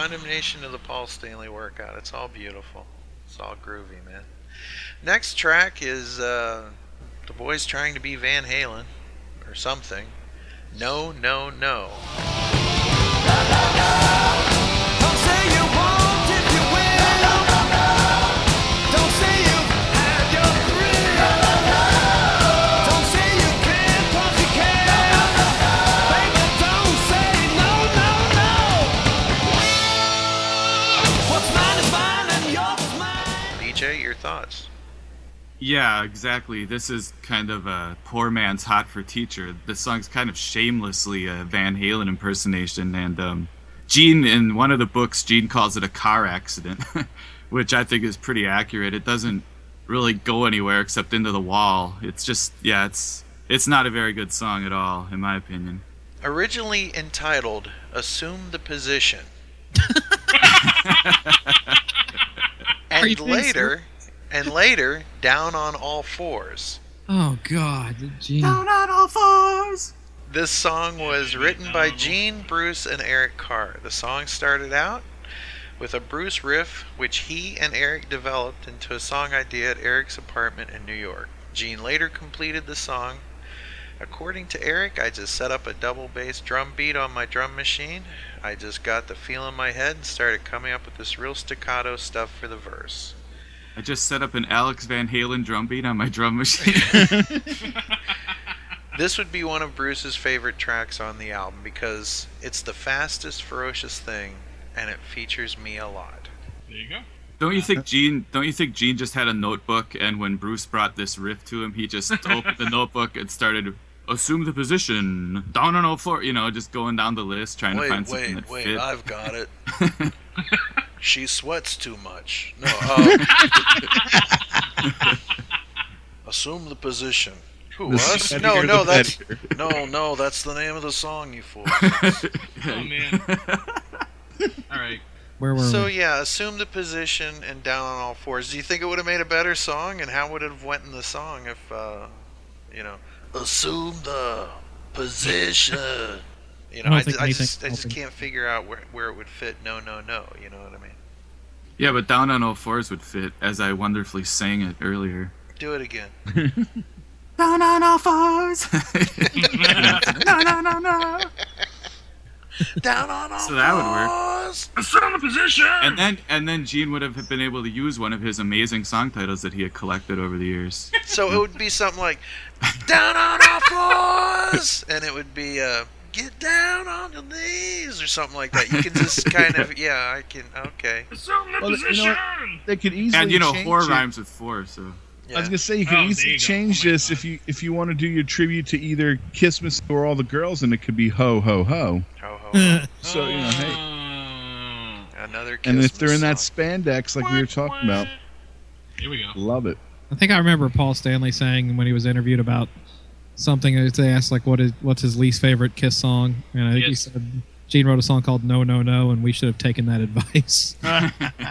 Condemnation of the Paul Stanley workout. It's all beautiful. It's all groovy, man. Next track is uh, the boys trying to be Van Halen or something. No, no, no. BJ, your thoughts? Yeah, exactly. This is kind of a poor man's hot for teacher. The song's kind of shamelessly a Van Halen impersonation, and um, Gene in one of the books, Gene calls it a car accident, which I think is pretty accurate. It doesn't really go anywhere except into the wall. It's just yeah, it's it's not a very good song at all, in my opinion. Originally entitled Assume the Position. And being later, and later, Down on All Fours. Oh God, Gene. on all fours. This song was written by Gene, Bruce, and Eric Carr. The song started out with a Bruce riff, which he and Eric developed into a song idea at Eric's apartment in New York. Gene later completed the song. According to Eric, I just set up a double bass drum beat on my drum machine. I just got the feel in my head and started coming up with this real staccato stuff for the verse. I just set up an Alex Van Halen drum beat on my drum machine. This would be one of Bruce's favorite tracks on the album because it's the fastest, ferocious thing, and it features me a lot. There you go. Don't you think Gene? Don't you think Gene just had a notebook, and when Bruce brought this riff to him, he just opened the notebook and started assume the position down on all four. You know, just going down the list, trying to find Wait, something wait, that wait! fit. I've got it. she sweats too much. No. Uh, assume the position. Who The us? No, no, that's better. no, no. That's the name of the song, you fool. Oh man. All right. Where were So we? yeah, assume the position and down on all fours. Do you think it would have made a better song, and how would it have went in the song if, uh, you know, assume the position. you know, don't I, think I anything just I just can't figure out where where it would fit. No, no, no. You know what I mean? yeah, but down on all fours would fit, as I wonderfully sang it earlier. Do it again. Down on all fours. no, no, no, no. Down on all So that would work. fours. Assume the position. And then, and then Gene would have been able to use one of his amazing song titles that he had collected over the years. So it would be something like down on all fours, and it would be uh, get down on your knees or something like that. You can just kind of yeah, I can okay. Assume the Well, you know They could easily and you know, change four it. rhymes with four, so. Yeah. I was gonna say you could Oh, easily you change Oh this God. if you if you want to do your tribute to either Christmas or all the girls, and it could be ho ho ho. Ho, ho, ho. So you know, hey, Uh, Another and if they're in that song. spandex like we were talking about, Here we go. love it. I think I remember Paul Stanley saying when he was interviewed about something. They asked like, "What is what's his least favorite Kiss song?" And I think he said Gene wrote a song called "No No No," and we should have taken that advice.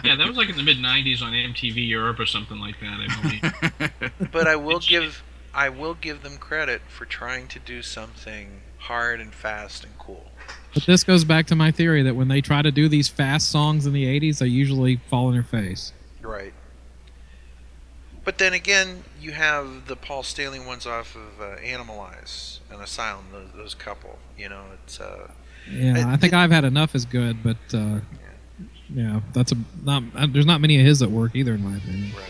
Yeah, that was like in the mid '90s on MTV Europe or something like that. I believe. But I will give I will give them credit for trying to do something hard and fast and cool. But this goes back to my theory that when they try to do these fast songs in the '80s, they usually fall on their face. Right. But then again, you have the Paul Stanley ones off of uh, Animalize and Asylum. Those, those couple, you know, it's uh, Yeah, I- I think I've had enough is good, but uh, yeah, that's a not. uh, There's not many of his that work either, in my opinion. right.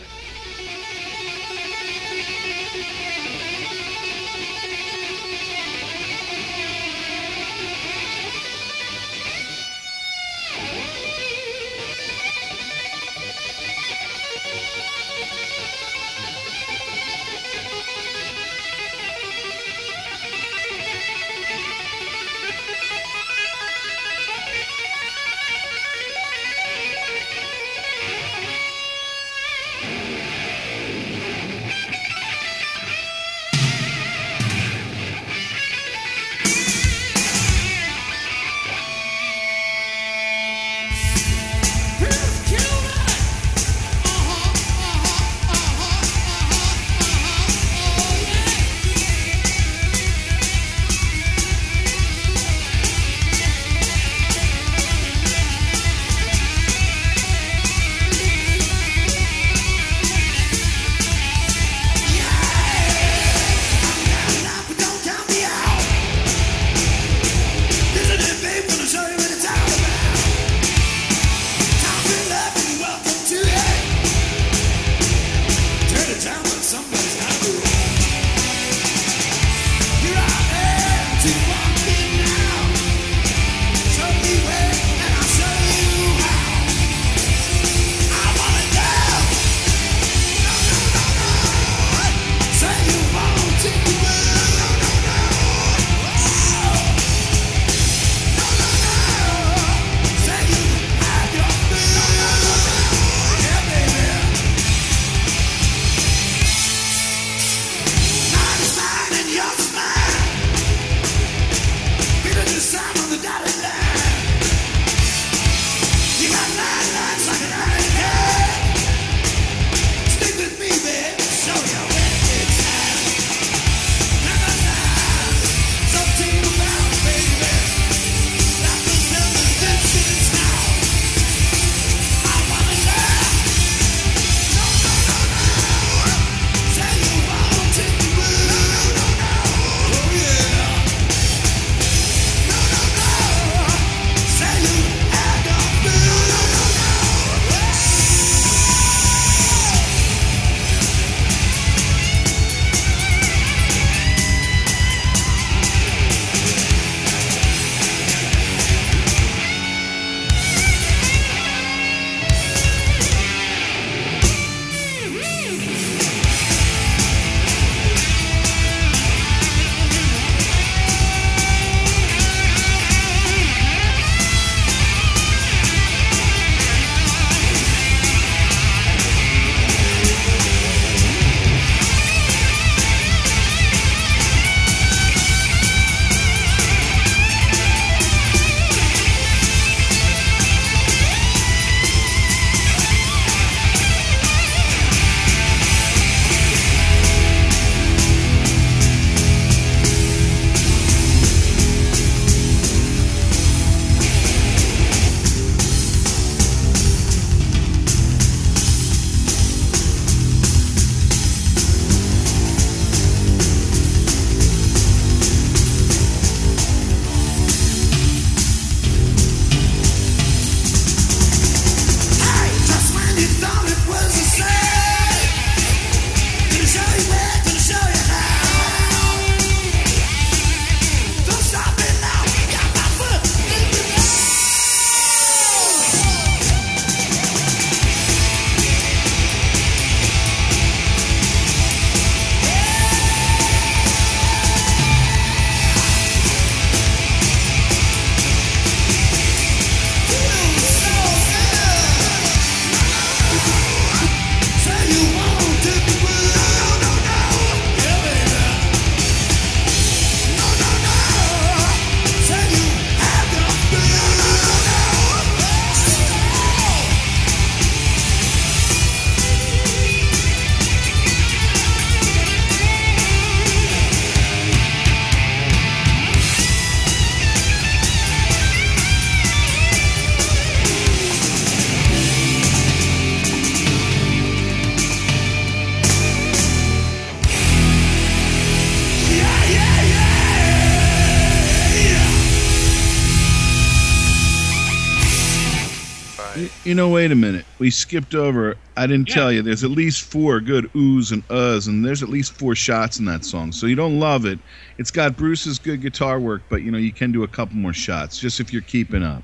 We skipped over. I didn't tell you. There's at least four good oohs and uhs, and there's at least four shots in that song. So you don't love it. It's got Bruce's good guitar work, but you know you can do a couple more shots just if you're keeping up.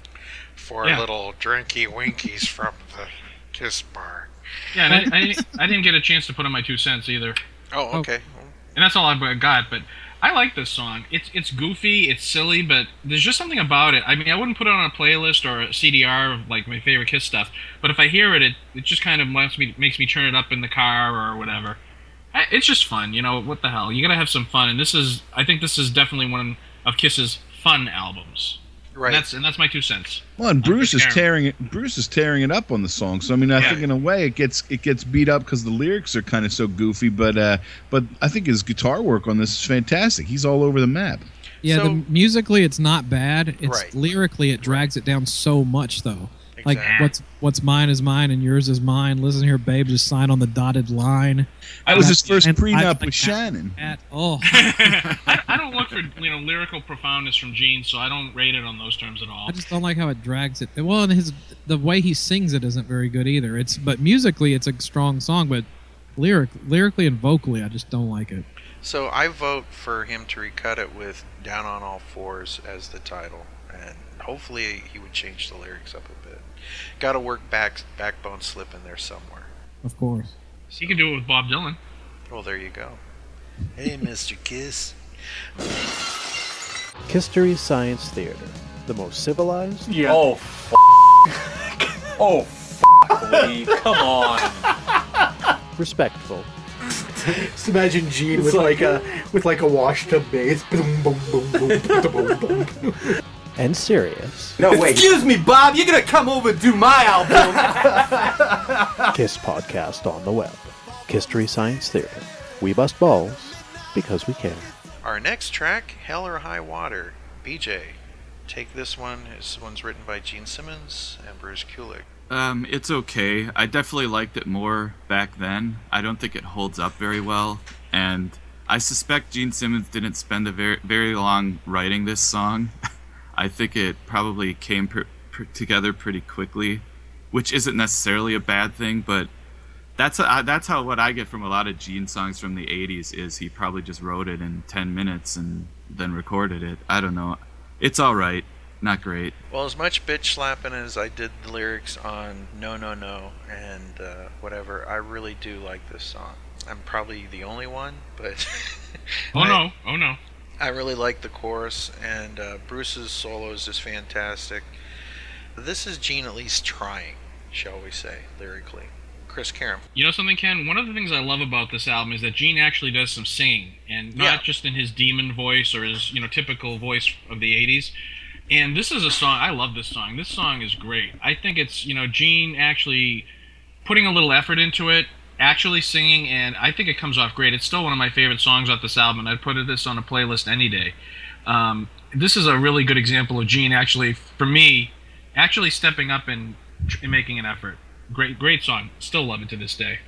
Four Yeah. little drinky winkies from the Kiss bar. Yeah, and I, I, didn't- I didn't get a chance to put in my two cents either. Oh, okay. And that's all I've got. But I like this song. It's it's goofy, it's silly, but there's just something about it. I mean, I wouldn't put it on a playlist or a CDR of like my favorite Kiss stuff. But if I hear it, it, it just kind of makes me makes me turn it up in the car or whatever. I, it's just fun, you know. What the hell? You gotta have some fun, and this is I think this is definitely one of Kiss's fun albums. Right. And that's and that's my two cents. Well, and Bruce is tearing it. Bruce is tearing it up on the song. So I mean, I Yeah. think in a way it gets it gets beat up because the lyrics are kind of so goofy. But uh, but I think his guitar work on this is fantastic. He's all over the map. Yeah, the, musically it's not bad. It's Right. lyrically it drags it down so much though. Like Exactly. what's what's mine is mine and yours is mine. Listen here, babe, just sign on the dotted line. I was his first and I- prenup I- with Shannon. At, oh, I, I don't look for you know lyrical profoundness from Gene, so I don't rate it on those terms at all. I just don't like how it drags it. Well, and his the way he sings it isn't very good either. It's but musically it's a strong song, but lyric lyrically and vocally I just don't like it. So I vote for him to recut it with "Down on All Fours as the title, and hopefully he would change the lyrics up a bit. Got to work back backbone slip in there somewhere. Of course. He could do it with Bob Dylan. Well, there you go. Hey, Mr. Kiss. History Science Theater, the most civilized. Yeah. Oh, f- oh, f- Lee, come on. Respectful. Just imagine Gene with like a with like a wash tub bass. And serious. No, wait. Excuse me, Bob. You're gonna come over and do my album. Kiss podcast on the web. History Science Theater. We bust balls because we can. Our next track, "Hell or High Water." BJ, take this one. This one's written by Gene Simmons and Bruce Kulick. Um, it's okay. I definitely liked it more back then. I don't think it holds up very well, and I suspect Gene Simmons didn't spend a very very long writing this song. I think it probably came pr- pr- together pretty quickly, which isn't necessarily a bad thing, but that's uh, that's how what I get from a lot of Gene songs from the '80s is he probably just wrote it in 10 minutes and then recorded it. I don't know. It's all right, not great. Well, as much bitch slapping as I did the lyrics on No No No and uh, whatever, I really do like this song. I'm probably the only one, but Oh I- no! Oh no! I really like the chorus, and uh, Bruce's solo is just fantastic. This is Gene at least trying, shall we say, lyrically. Chris Karam. You know something, Ken? One of the things I love about this album is that Gene actually does some singing, and not Yeah. just in his demon voice or his you know typical voice of the '80s. And this is a song I love. This song. This song is great. I think it's you know Gene actually putting a little effort into it, actually singing, and I think it comes off great. It's still one of my favorite songs off this album. and I'd put this on a playlist any day. Um, this is a really good example of Gene actually, for me, actually stepping up and, and making an effort. Great, great song. Still love it to this day.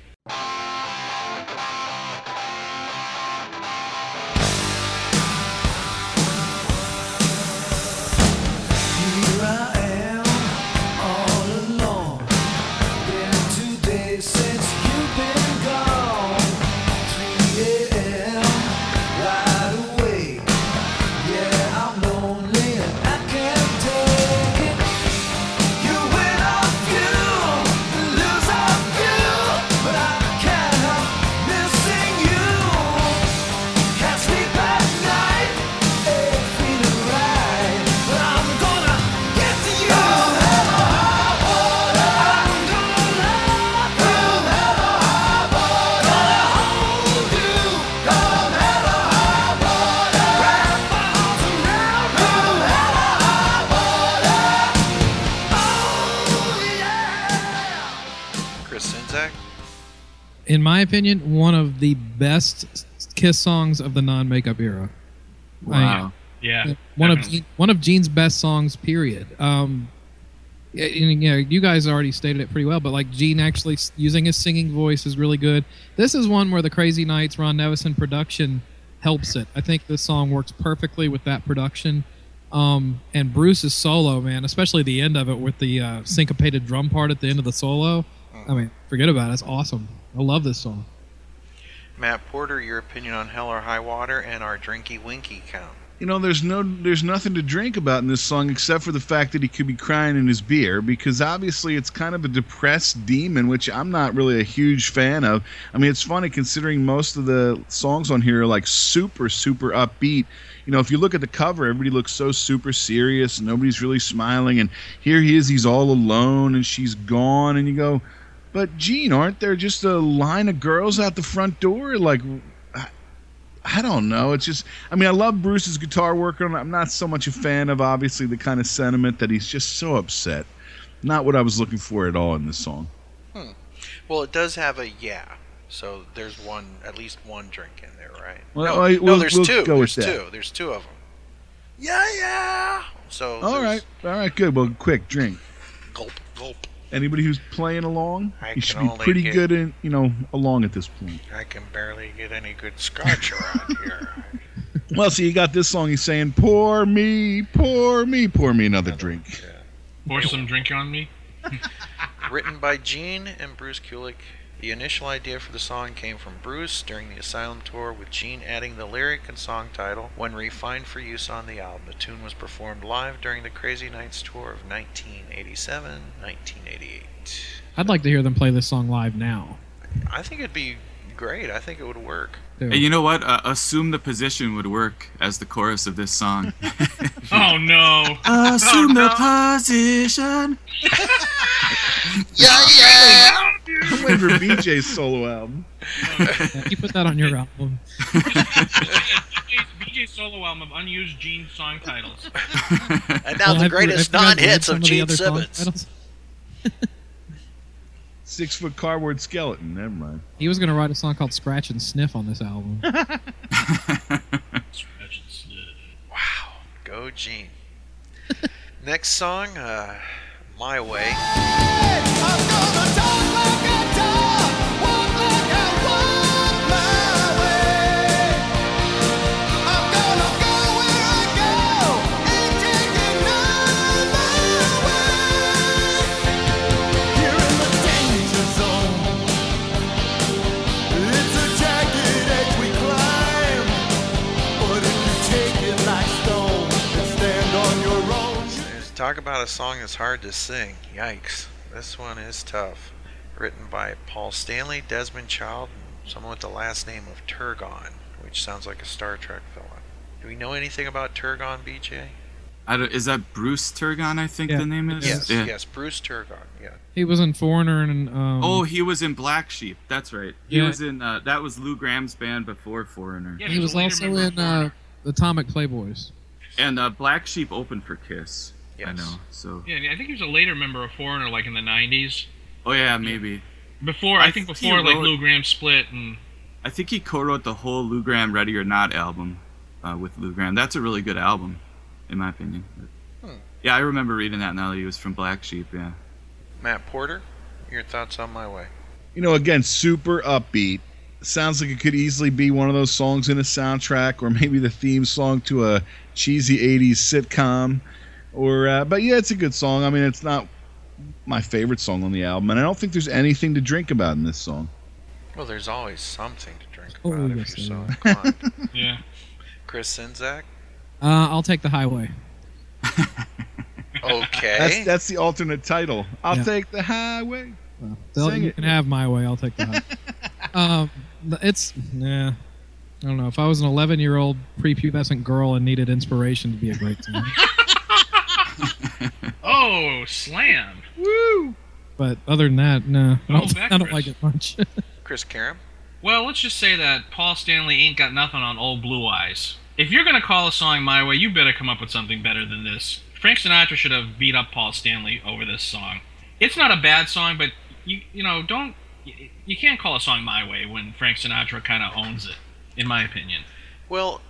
In my opinion, one of the best Kiss songs of the non-makeup era. Wow. Yeah, one of definitely. Gene- one of Gene's best songs. Period. Um, and, you know, you guys already stated it pretty well, but like Gene actually using his singing voice is really good. This is one where the Crazy Nights Ron Nevison production helps it. I think this song works perfectly with that production. Um, and Bruce's solo, man, especially the end of it with the uh, syncopated drum part at the end of the solo. I mean, forget about it. It's awesome. I love this song. Matt Porter, your opinion on Hell or High Water and our Drinky Winky count. You know, there's no, there's nothing to drink about in this song except for the fact that he could be crying in his beer because obviously it's kind of a depressed demon, which I'm not really a huge fan of. I mean, it's funny considering most of the songs on here are like super, super upbeat. You know, if you look at the cover, everybody looks so super serious, and nobody's really smiling, and here he is, he's all alone, and she's gone, and you go, but Gene, aren't there just a line of girls out the front door? Like, I don't know. It's just, I mean, I love Bruce's guitar work. on it. I'm not so much a fan of obviously the kind of sentiment that he's just so upset. Not what I was looking for at all in this song. Hmm. Well, it does have a yeah. So there's one, at least one drink in there, right? Well, no, I- we'll- there's we'll two. there's that. two. There's two of them. Yeah, yeah. So All right, all right, good. Well, quick drink. Gulp, gulp. Anybody who's playing along, I you should be pretty get- good in, you know, along at this point. I can barely get any good scotch around here. Well, see, you got this song. He's saying, "Pour me, pour me, pour me another drink." Pour some drink on me. Written by Gene and Bruce Kulick. The initial idea for the song came from Bruce during the Asylum tour, with Gene adding the lyric and song title when refined for use on the album. The tune was performed live during the Crazy Nights tour of 1987 1988. I'd like to hear them play this song live now. I think it'd be great. I think it would work. Hey, you know what? Uh, Assume the position would work as the chorus of this song. Oh no! Assume the position. yeah, yeah. I'm waiting for BJ's solo album. You put that on your album. BJ's, BJ's solo album of unused Gene song titles. And now Well, the greatest have you guys read non-hits of Gene other Simmons. Titles? Six foot cardboard skeleton. Never mind. He was going to write a song called Scratch and Sniff on this album. Scratch and Sniff. Wow. Go Gene. Next song, uh, My Way. Talk about a song that's hard to sing. Yikes. This one is tough. Written by Paul Stanley, Desmond Child, and someone with the last name of Turgon, which sounds like a Star Trek villain. Do we know anything about Turgon, BJ? I don't- is that Bruce Turgon? I think Yeah. the name is. Yes, Yeah. yes, Bruce Turgon, yeah. He was in Foreigner and. Um, Oh, he was in Black Sheep. That's right. He Yeah. was in. Uh, that was Lou Gramm's band before Foreigner. Yeah, he was a also in uh, Atomic Playboys. And uh, Black Sheep opened for Kiss. I know. So. Yeah, I think he was a later member of Foreigner, like in the '90s. Oh yeah, maybe. Before, I, I think think he before like Lou Gramm split and I think he co-wrote the whole Lou Gramm "Ready or Not" album uh, with Lou Gramm. That's a really good album, in my opinion. Hmm. Yeah, I remember reading that now that he was from Black Sheep. Yeah. Matt Porter, your thoughts on My Way? You know, again, super upbeat. Sounds like it could easily be one of those songs in a soundtrack, or maybe the theme song to a cheesy '80s sitcom. Or, uh, but yeah, it's a good song. I mean, it's not my favorite song on the album, and I don't think there's anything to drink about in this song. Well, there's always something to drink Oh, about yes, if you're so inclined. yeah. Chris Sinzak? Uh, I'll take the highway. Okay. That's that's the alternate title. I'll Yeah. take the highway. Well, they'll- Sing you it. can have my way. I'll take the highway. um, it's yeah. I don't know. If I was an 11 year old prepubescent girl and needed inspiration, to be a great song. Oh, slam! Woo! but other than that, no, I Oh, don't, back I don't like it much. Chris Karam? Well, let's just say that Paul Stanley ain't got nothing on old Blue Eyes. If you're gonna call a song my way, you better come up with something better than this. Frank Sinatra should have beat up Paul Stanley over this song. It's not a bad song, but you you know don't you, you can't call a song my way when Frank Sinatra kind of owns it, in my opinion. Well,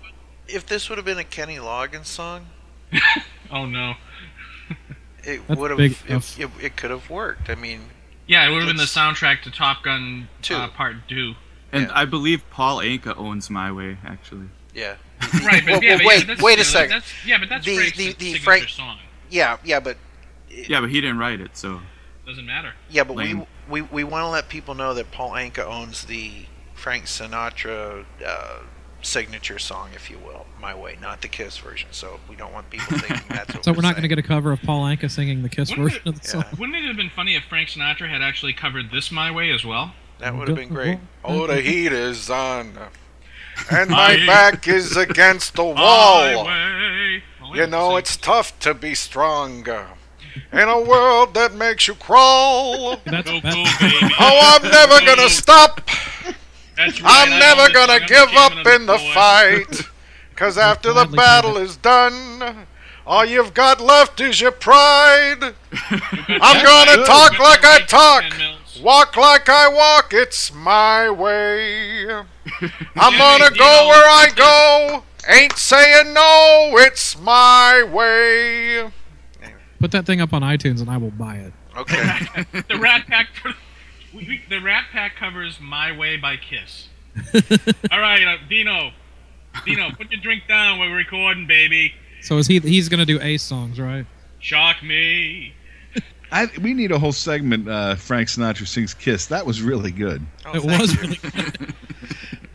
if this would have been a Kenny Loggins song, Oh no. It would have it, it, it could have worked. I mean, Yeah, it would have been the soundtrack to Top Gun Two. uh, Part Two. And Yeah. I believe Paul Anka owns My Way, actually. yeah. Right, but Well, yeah, well, but wait, yeah, that's, wait a know, second. That's, yeah, but that's The- Frank's the- the signature Frank- song. Yeah, yeah, but Yeah, but he didn't write it, so Doesn't matter. yeah, but we we, we want to let people know that Paul Anka owns the Frank Sinatra uh, signature song, if you will, "My Way," not the Kiss version. So we don't want people thinking that's what So we're, we're not going to get a cover of Paul Anka singing the Kiss Wouldn't version of the song. Wouldn't it have been funny if Frank Sinatra had actually covered "This My Way" as well? That would have been great. Oh, the heat is on, and My- my back is against the wall. You know, it's tough to be strong in a world that makes you crawl. That's, that's. Oh, I'm never gonna stop. That's right, I'm never gonna. I'm give up in the floor. fight. Cause after the battle is done, all you've got left is your pride. I'm gonna Good. talk Good. like I talk, walk like I walk. It's my way. I'm Jimmy, gonna Dino, go where I go. Ain't saying no, it's my way. put that thing up on iTunes and I will buy it. Okay. the Rat Pack. We- we- The Rat Pack covers "My Way" by Kiss. All right, uh, Dino. Dino, put your drink down. We're recording, baby. So is he? He's going to do Ace songs, right? Shock me. I, we need a whole segment. Uh, Frank Sinatra sings "Kiss." That was really good. Oh, it was you. really good.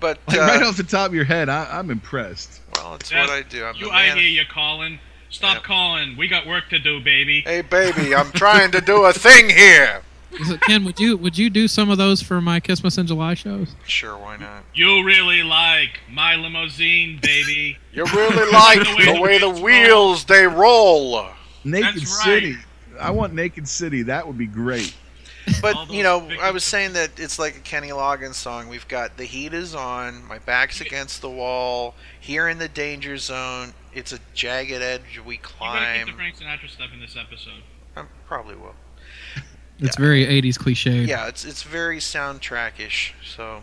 But Like, uh, right off the top of your head, I, I'm impressed. well, it's That's- what I do. I'm you, the I hear you calling. Stop Yep. calling. We got work to do, baby. Hey, baby, I'm trying to do a thing here. Is it, Ken, would you would you do some of those for my Christmas in July shows? Sure, why not? You really like my limousine, baby. You really like the way the wheels they roll. Naked That's right. City. I want Naked City. That would be great. But you know, I was saying that it's like a Kenny Loggins song. We've got the heat is on, my back's against the wall, here in the danger zone. It's a jagged edge we climb. You gotta climb. get the Frank Sinatra stuff in this episode. I probably will. It's very 80s cliche. Yeah, it's it's very soundtrackish. So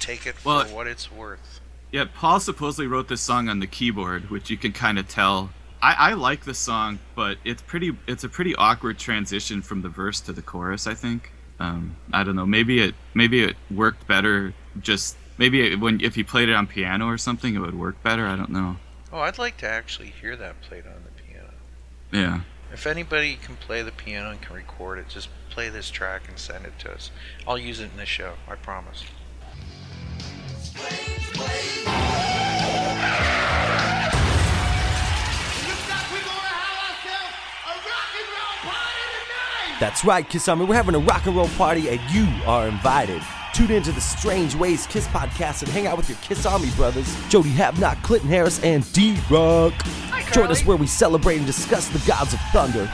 take it for what it's worth. Yeah, Paul supposedly wrote this song on the keyboard, which you can kind of tell. I, I like the song, but it's pretty. It's a pretty awkward transition from the verse to the chorus. I think. Um, I don't know. Maybe it maybe it worked better. Just maybe it, when if you played it on piano or something, it would work better. I don't know. Oh, I'd like to actually hear that played on the piano. Yeah. If anybody can play the piano and can record it, just play this track and send it to us. I'll use it in the show. I promise. That's right, Kiss Army. We're having a rock and roll party, and you are invited. Tune into the Strange Ways Kiss podcast and hang out with your Kiss Army brothers, Jody Havnock, Clinton Harris, and D Rock. Join us where we celebrate and discuss the gods of thunder.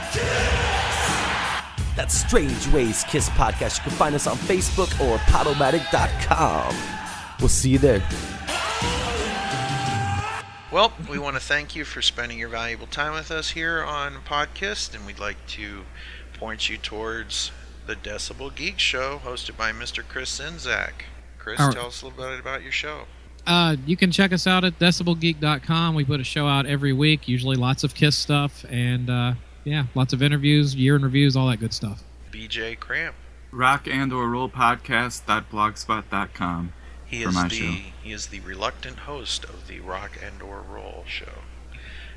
That's Strange Ways Kiss podcast. You can find us on Facebook or Podomatic.com. We'll see you there. Well, we want to thank you for spending your valuable time with us here on Podkiss, and we'd like to point you towards the Decibel Geek Show, hosted by Mr. Chris Sinzak. Chris, All right. tell us a little bit about your show. Uh, you can check us out at decibelgeek.com. We put a show out every week, usually lots of Kiss stuff, and uh, yeah, lots of interviews, year in reviews, all that good stuff. BJ Grant. Rock and or roll podcast.blogspot.com He for is my the show. he is the reluctant host of the Rock and or Roll show.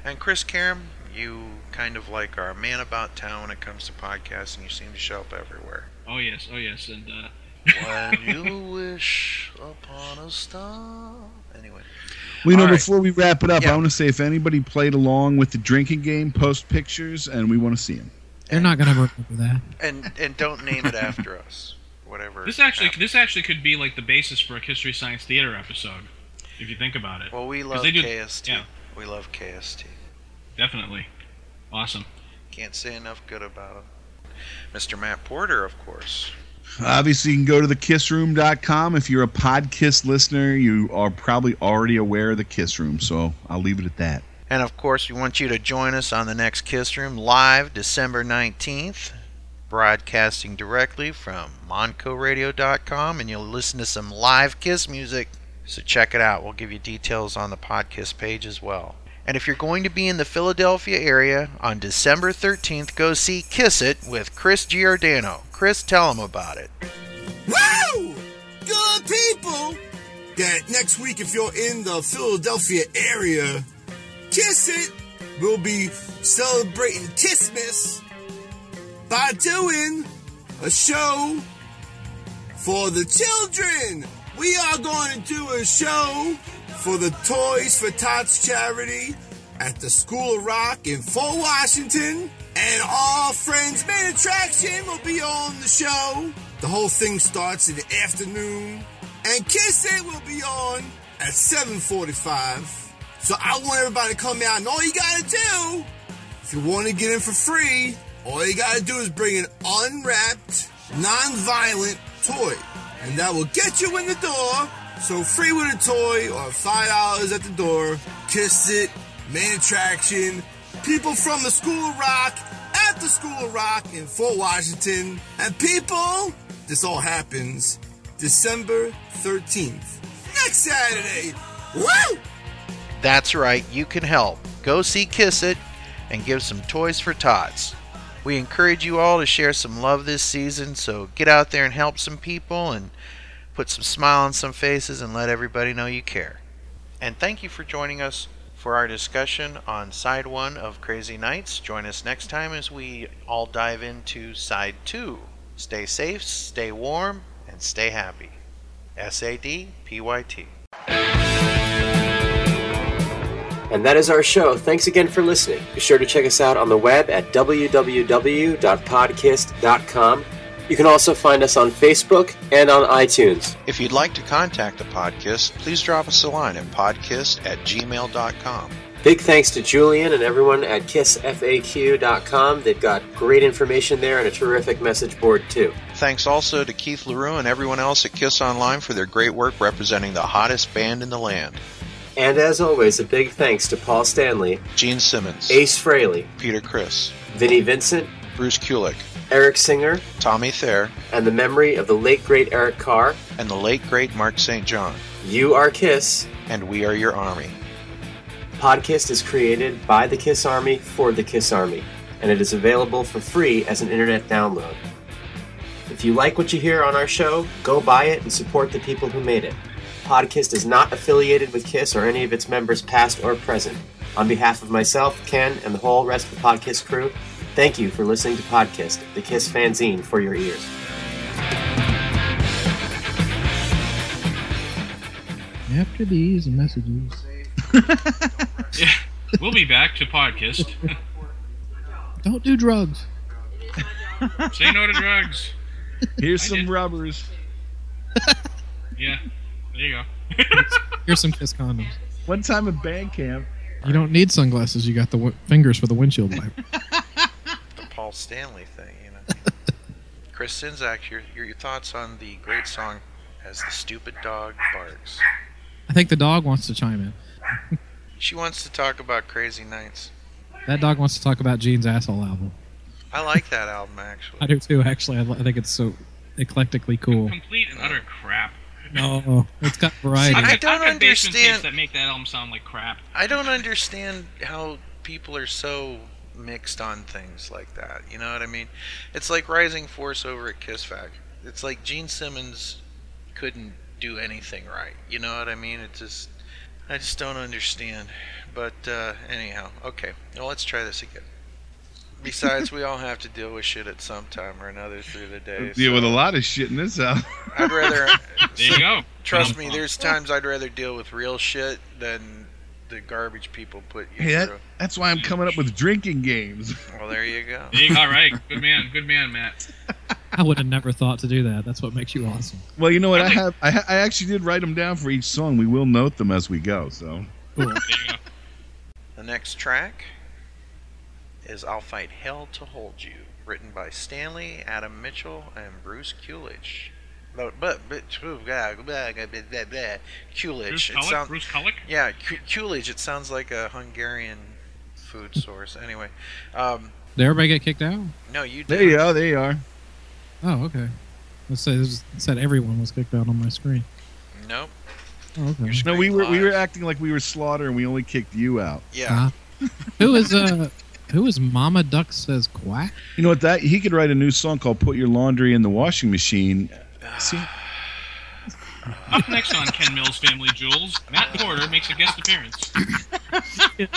And Chris Karam, you kind of like our man about town when it comes to podcasts, and you seem to show up everywhere. Oh yes, oh yes, and uh, when you wish upon a star. Anyway. Well, you know, All right. before we wrap it up, Yeah. I want to say if anybody played along with the drinking game, post pictures, and we want to see them. They're not going to work remember that. And and don't name it after us. Whatever. this actually happens. this actually could be like the basis for a Mystery Science Theater episode, if you think about it. Well, we love they do- KST. Yeah, We love KST. Definitely. Awesome. Can't say enough good about him. Mr. Matt Porter, of course. Obviously, you can go to thekissroom.com. If you're a Podkiss listener, you are probably already aware of the Kiss Room, so I'll leave it at that. And of course, we want you to join us on the next Kiss Room live December 19th, broadcasting directly from MoncoRadio.com, and you'll listen to some live Kiss music. So check it out. We'll give you details on the Podkiss page as well. And if you're going to be in the Philadelphia area on December 13th, go see Kiss It with Chris Giordano. Chris, tell them about it. Woo! Good people! that next week, if you're in the Philadelphia area, Kiss It will be celebrating Christmas by doing a show for the children. We are going to do a show for the Toys for Tots charity at the School of Rock in Fort Washington. And all friends main attraction will be on the show. The whole thing starts in the afternoon. And Kiss It will be on at 745. So I want everybody to come out and all you gotta do, if you want to get in for free, all you gotta do is bring an unwrapped, non-violent toy. And that will get you in the door. So free with a toy or five dollars at the door. Kiss it, main attraction. People from the School of Rock at the School of Rock in Fort Washington. And people, this all happens December 13th. Next Saturday. Woo! That's right, you can help. Go see Kiss It and give some toys for tots. We encourage you all to share some love this season, so get out there and help some people and put some smile on some faces and let everybody know you care. And thank you for joining us for our discussion on side one of Crazy Nights. Join us next time as we all dive into side two. Stay safe, stay warm, and stay happy. S A D P Y T. And that is our show. Thanks again for listening. Be sure to check us out on the web at www.podkiss.com. You can also find us on Facebook and on iTunes. If you'd like to contact the podcast, please drop us a line at podkiss at gmail.com. Big thanks to Julian and everyone at kissfaq.com. They've got great information there and a terrific message board, too. Thanks also to Keith Leroux and everyone else at Kiss Online for their great work representing the hottest band in the land. And as always, a big thanks to Paul Stanley, Gene Simmons, Ace Frehley, Peter Criss, Vinnie Vincent, Bruce Kulick, Eric Singer, Tommy Thayer, and the memory of the late great Eric Carr. and the late great Mark St. John. You are Kiss. And we are your army. Podkiss is created by the Kiss Army for the Kiss Army, and it is available for free as an internet download. If you like what you hear on our show, go buy it and support the people who made it. Podkiss is not affiliated with Kiss or any of its members, past or present. On behalf of myself, Ken, and the whole rest of the Podkiss crew, thank you for listening to Podkiss, the Kiss fanzine for your ears. After these messages. Yeah, we'll be back to Podkiss. Don't do drugs. Say no to drugs. Here's some rubbers. Yeah, there you go. Here's some kiss condoms. One time at band camp, You don't need sunglasses. You got the w- fingers for the windshield wiper. The Paul Stanley thing, you know. Chris Sinzak, your, your your thoughts on the great song As the Stupid Dog Barks. I think the dog wants to chime in. She wants to talk about Crazy Nights. That dog wants to talk about Gene's asshole album. I like that album, actually. I do too. Actually, I, I think it's so eclectically cool. Complete and utter crap. No, it's got variety. I've I don't I've got understand- that make that album sound like crap. I don't understand how people are so mixed on things like that. You know what I mean? It's like Rising Force over at Kiss Factory. It's like Gene Simmons couldn't do anything right. You know what I mean? It just, I just don't understand. But uh, anyhow, okay. Well, let's try this again. Besides, we all have to deal with shit at some time or another through the day. deal with a lot of shit in this house. I'd rather. There you go. Trust me, there's times I'd rather deal with real shit than the garbage people put you Hey, that, through. that's why I'm coming up with drinking games. Well, there you go. There you go. All right, good man, good man, Matt. I would have never thought to do that. That's what makes you awesome. Well, you know what? I have I, ha- I actually did write them down for each song. We will note them as we go. So There you go. The next track is I'll Fight Hell to Hold You, written by Stanley, Adam Mitchell, and Bruce Kulich. But, but, but. Kulich. Bruce it Kulick? sound- Bruce Kulick? Yeah, Kulich. It sounds like a Hungarian food source. Anyway, um, Did everybody get kicked out? no, you. there you go. There you are. Oh, okay. Let's say this said everyone was kicked out on my screen. Nope. Oh, okay. No, we were we were acting like we were slaughter, and we only kicked you out. Yeah. Uh, who is uh who is Mama Duck says quack? You know what? That he could write a new song called "Put Your Laundry in the Washing Machine." See, Up next on Ken Mills Family Jewels, Matt Porter makes a guest appearance.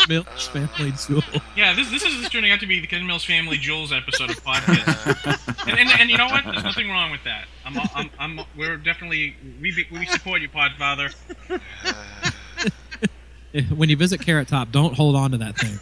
Mills Family Jewel. Yeah, this this is turning out to be the Ken Mills Family Jewels episode of Podkiss. and, and, and you know what? There's nothing wrong with that. I'm, I'm, I'm we're definitely we we support you, Podfather. When you visit Carrot Top, don't hold on to that thing.